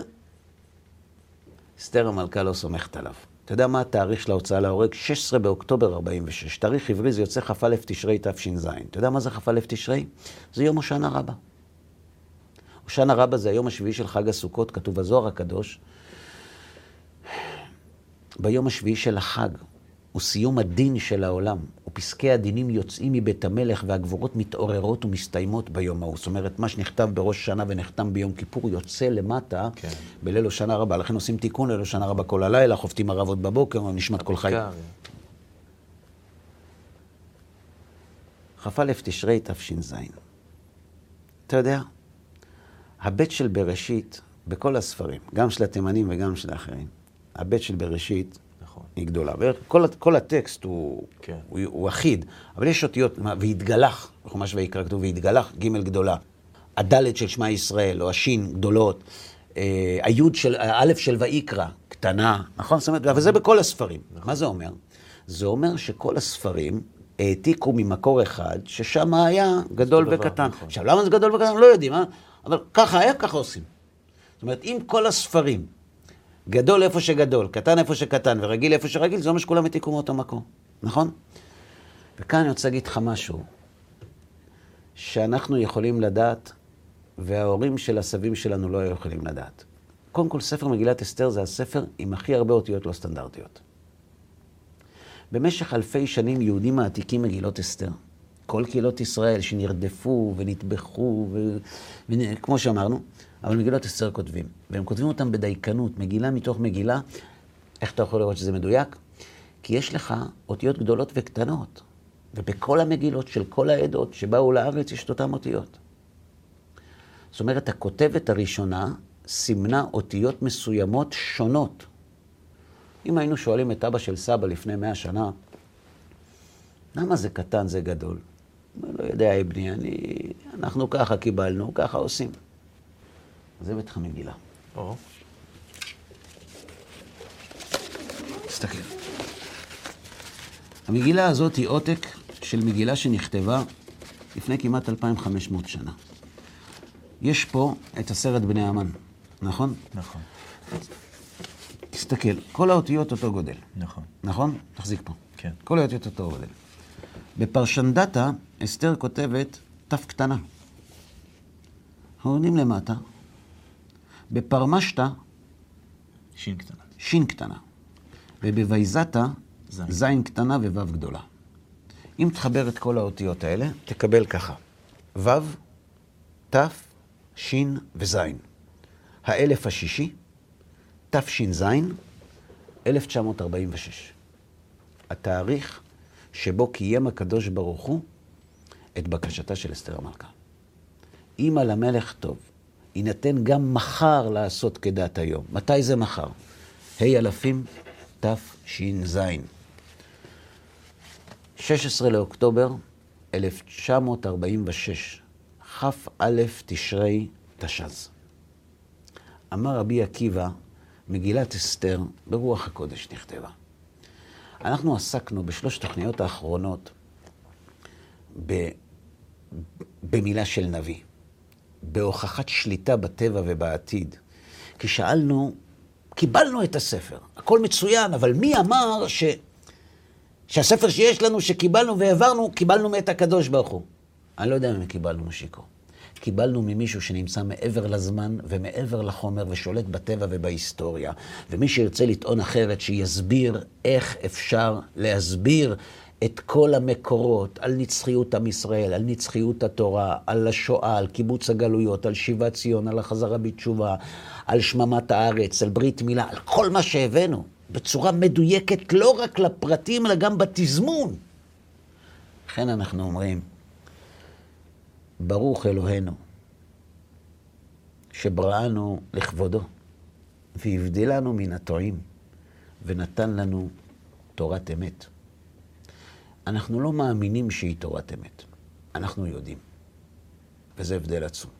אסתר המלכה לא סומכת עליו. אתה יודע מה התאריך של ההוצאה להורג? 16 באוקטובר 46. תאריך עברי זה יוצא כ"א תשרי תש"ז. אתה יודע מה זה כ"א תשרי? זה יום הושענא רבה. הושענא רבה זה היום השביעי של חג הסוכות, כתוב בזוהר הקדוש. ביום השביעי של החג, הוא סיום הדין של העולם, ופסקי הדינים יוצאים מבית המלך והגבורות מתעוררות ומסתיימות ביום ההוא. זאת אומרת, מה שנכתב בראש השנה ונחתם ביום כיפור יוצא למטה כן. בליל הושענא רבה. לכן עושים תיקון ליל הושענא רבה כל הלילה, חופטים ערבות בבוקר, נשמת כל חי. כ"א תשרי תש"ז. אתה יודע, הבית של בראשית, בכל הספרים, גם של התימנים וגם של האחרים, הבית של בראשית. היא גדולה. כל, כל הטקסט הוא, כן. הוא, הוא אחיד, אבל יש אותיות, והתגלח, בחומש ויקרא כתוב, והתגלח ג' גדולה. הדלת של שמע ישראל, או השין גדולות, אה, היוד של, האלף של ויקרא, קטנה, נכון? זאת אומרת, וזה בכל הספרים. נכון. מה זה אומר? זה אומר שכל הספרים העתיקו ממקור אחד, ששם היה גדול וקטן. נכון. עכשיו, למה זה גדול וקטן? לא יודעים, אה? אבל ככה היה, ככה עושים. זאת אומרת, אם כל הספרים גדול איפה שגדול, קטן איפה שקטן ורגיל איפה שרגיל, זה אומר שכולם העתיקו מאותו מקום, נכון? וכאן אני רוצה להגיד לך משהו, שאנחנו יכולים לדעת, וההורים של הסבים שלנו לא היו יכולים לדעת. קודם כל, ספר מגילת אסתר זה הספר עם הכי הרבה אותיות לא סטנדרטיות. במשך אלפי שנים יהודים מעתיקים מגילות אסתר. כל קהילות ישראל שנרדפו ונטבחו, וכמו שאמרנו, אבל מגילות אסתר כותבים. והם כותבים אותם בדייקנות, מגילה מתוך מגילה. איך אתה יכול לראות שזה מדויק? כי יש לך אותיות גדולות וקטנות, ובכל המגילות של כל העדות שבאו לארץ יש את אותן אותיות. זאת אומרת, הכותבת הראשונה סימנה אותיות מסוימות שונות. אם היינו שואלים את אבא של סבא לפני מאה שנה, למה זה קטן, זה גדול? הוא לא יודע, אבני, אני... אנחנו ככה קיבלנו, ככה עושים. זה בטח המגילה. או. תסתכל. המגילה הזאת היא עותק של מגילה שנכתבה לפני כמעט 2,500 שנה. יש פה את עשרת בני המן, נכון? נכון. תסתכל, כל האותיות אותו גודל. נכון. נכון? תחזיק פה. כן. כל האותיות אותו גודל. בפרשנדתה, אסתר כותבת ת' קטנה. העונים למטה, בפרמשתא, שין קטנה. שין קטנה. ובוויזתה, זין קטנה ווו גדולה. אם תחבר את כל האותיות האלה, תקבל ככה. וו, ת', שין וזין. האלף השישי, תש"ז, 1946. התאריך שבו קיים הקדוש ברוך הוא את בקשתה של אסתר המלכה. אם על המלך טוב, יינתן גם מחר לעשות כדת היום. מתי זה מחר? ה' אלפים תש"ז. 16 לאוקטובר 1946, כ"א תשרי תש"ז. אמר רבי עקיבא, מגילת אסתר ברוח הקודש נכתבה. אנחנו עסקנו בשלוש תוכניות האחרונות ב, במילה של נביא, בהוכחת שליטה בטבע ובעתיד. כי שאלנו, קיבלנו את הספר, הכל מצוין, אבל מי אמר ש... שהספר שיש לנו, שקיבלנו והעברנו, קיבלנו מאת הקדוש ברוך הוא. אני לא יודע אם קיבלנו משיקו. קיבלנו ממישהו שנמצא מעבר לזמן ומעבר לחומר ושולט בטבע ובהיסטוריה. ומי שירצה לטעון אחרת, שיסביר איך אפשר להסביר את כל המקורות על נצחיות עם ישראל, על נצחיות התורה, על השואה, על קיבוץ הגלויות, על שיבת ציון, על החזרה בתשובה, על שממת הארץ, על ברית מילה, על כל מה שהבאנו. בצורה מדויקת לא רק לפרטים, אלא גם בתזמון. לכן אנחנו אומרים, ברוך אלוהינו, שבראנו לכבודו, והבדילנו מן הטועים, ונתן לנו תורת אמת. אנחנו לא מאמינים שהיא תורת אמת, אנחנו יודעים, וזה הבדל עצום.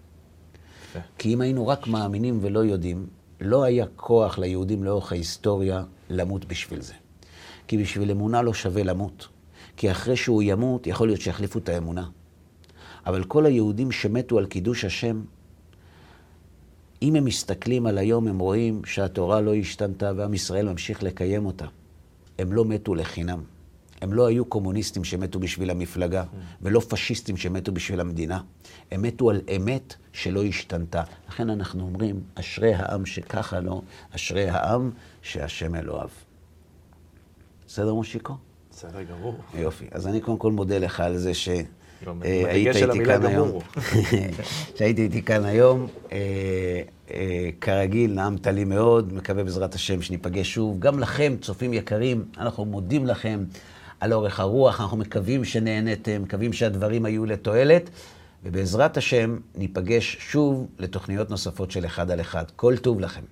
כי אם היינו רק מאמינים ולא יודעים, לא היה כוח ליהודים לאורך ההיסטוריה למות בשביל זה. כי בשביל אמונה לא שווה למות. כי אחרי שהוא ימות, יכול להיות שיחליפו את האמונה. אבל כל היהודים שמתו על קידוש השם, אם הם מסתכלים על היום, הם רואים שהתורה לא השתנתה ועם ישראל ממשיך לקיים אותה. הם לא מתו לחינם. הם לא היו קומוניסטים שמתו בשביל המפלגה, ולא פשיסטים שמתו בשביל המדינה. הם מתו על אמת שלא השתנתה. לכן אנחנו אומרים, אשרי העם שככה לו, אשרי העם שהשם אלוהיו. בסדר, מושיקו? בסדר גמור. יופי. אז אני קודם כל מודה לך על זה ש... אה, היית איתי כאן היום. שהייתי איתי כאן היום. אה, אה, כרגיל, נעמת לי מאוד, מקווה בעזרת השם שניפגש שוב. גם לכם, צופים יקרים, אנחנו מודים לכם על אורך הרוח, אנחנו מקווים שנהנתם, מקווים שהדברים היו לתועלת, ובעזרת השם ניפגש שוב לתוכניות נוספות של אחד על אחד. כל טוב לכם.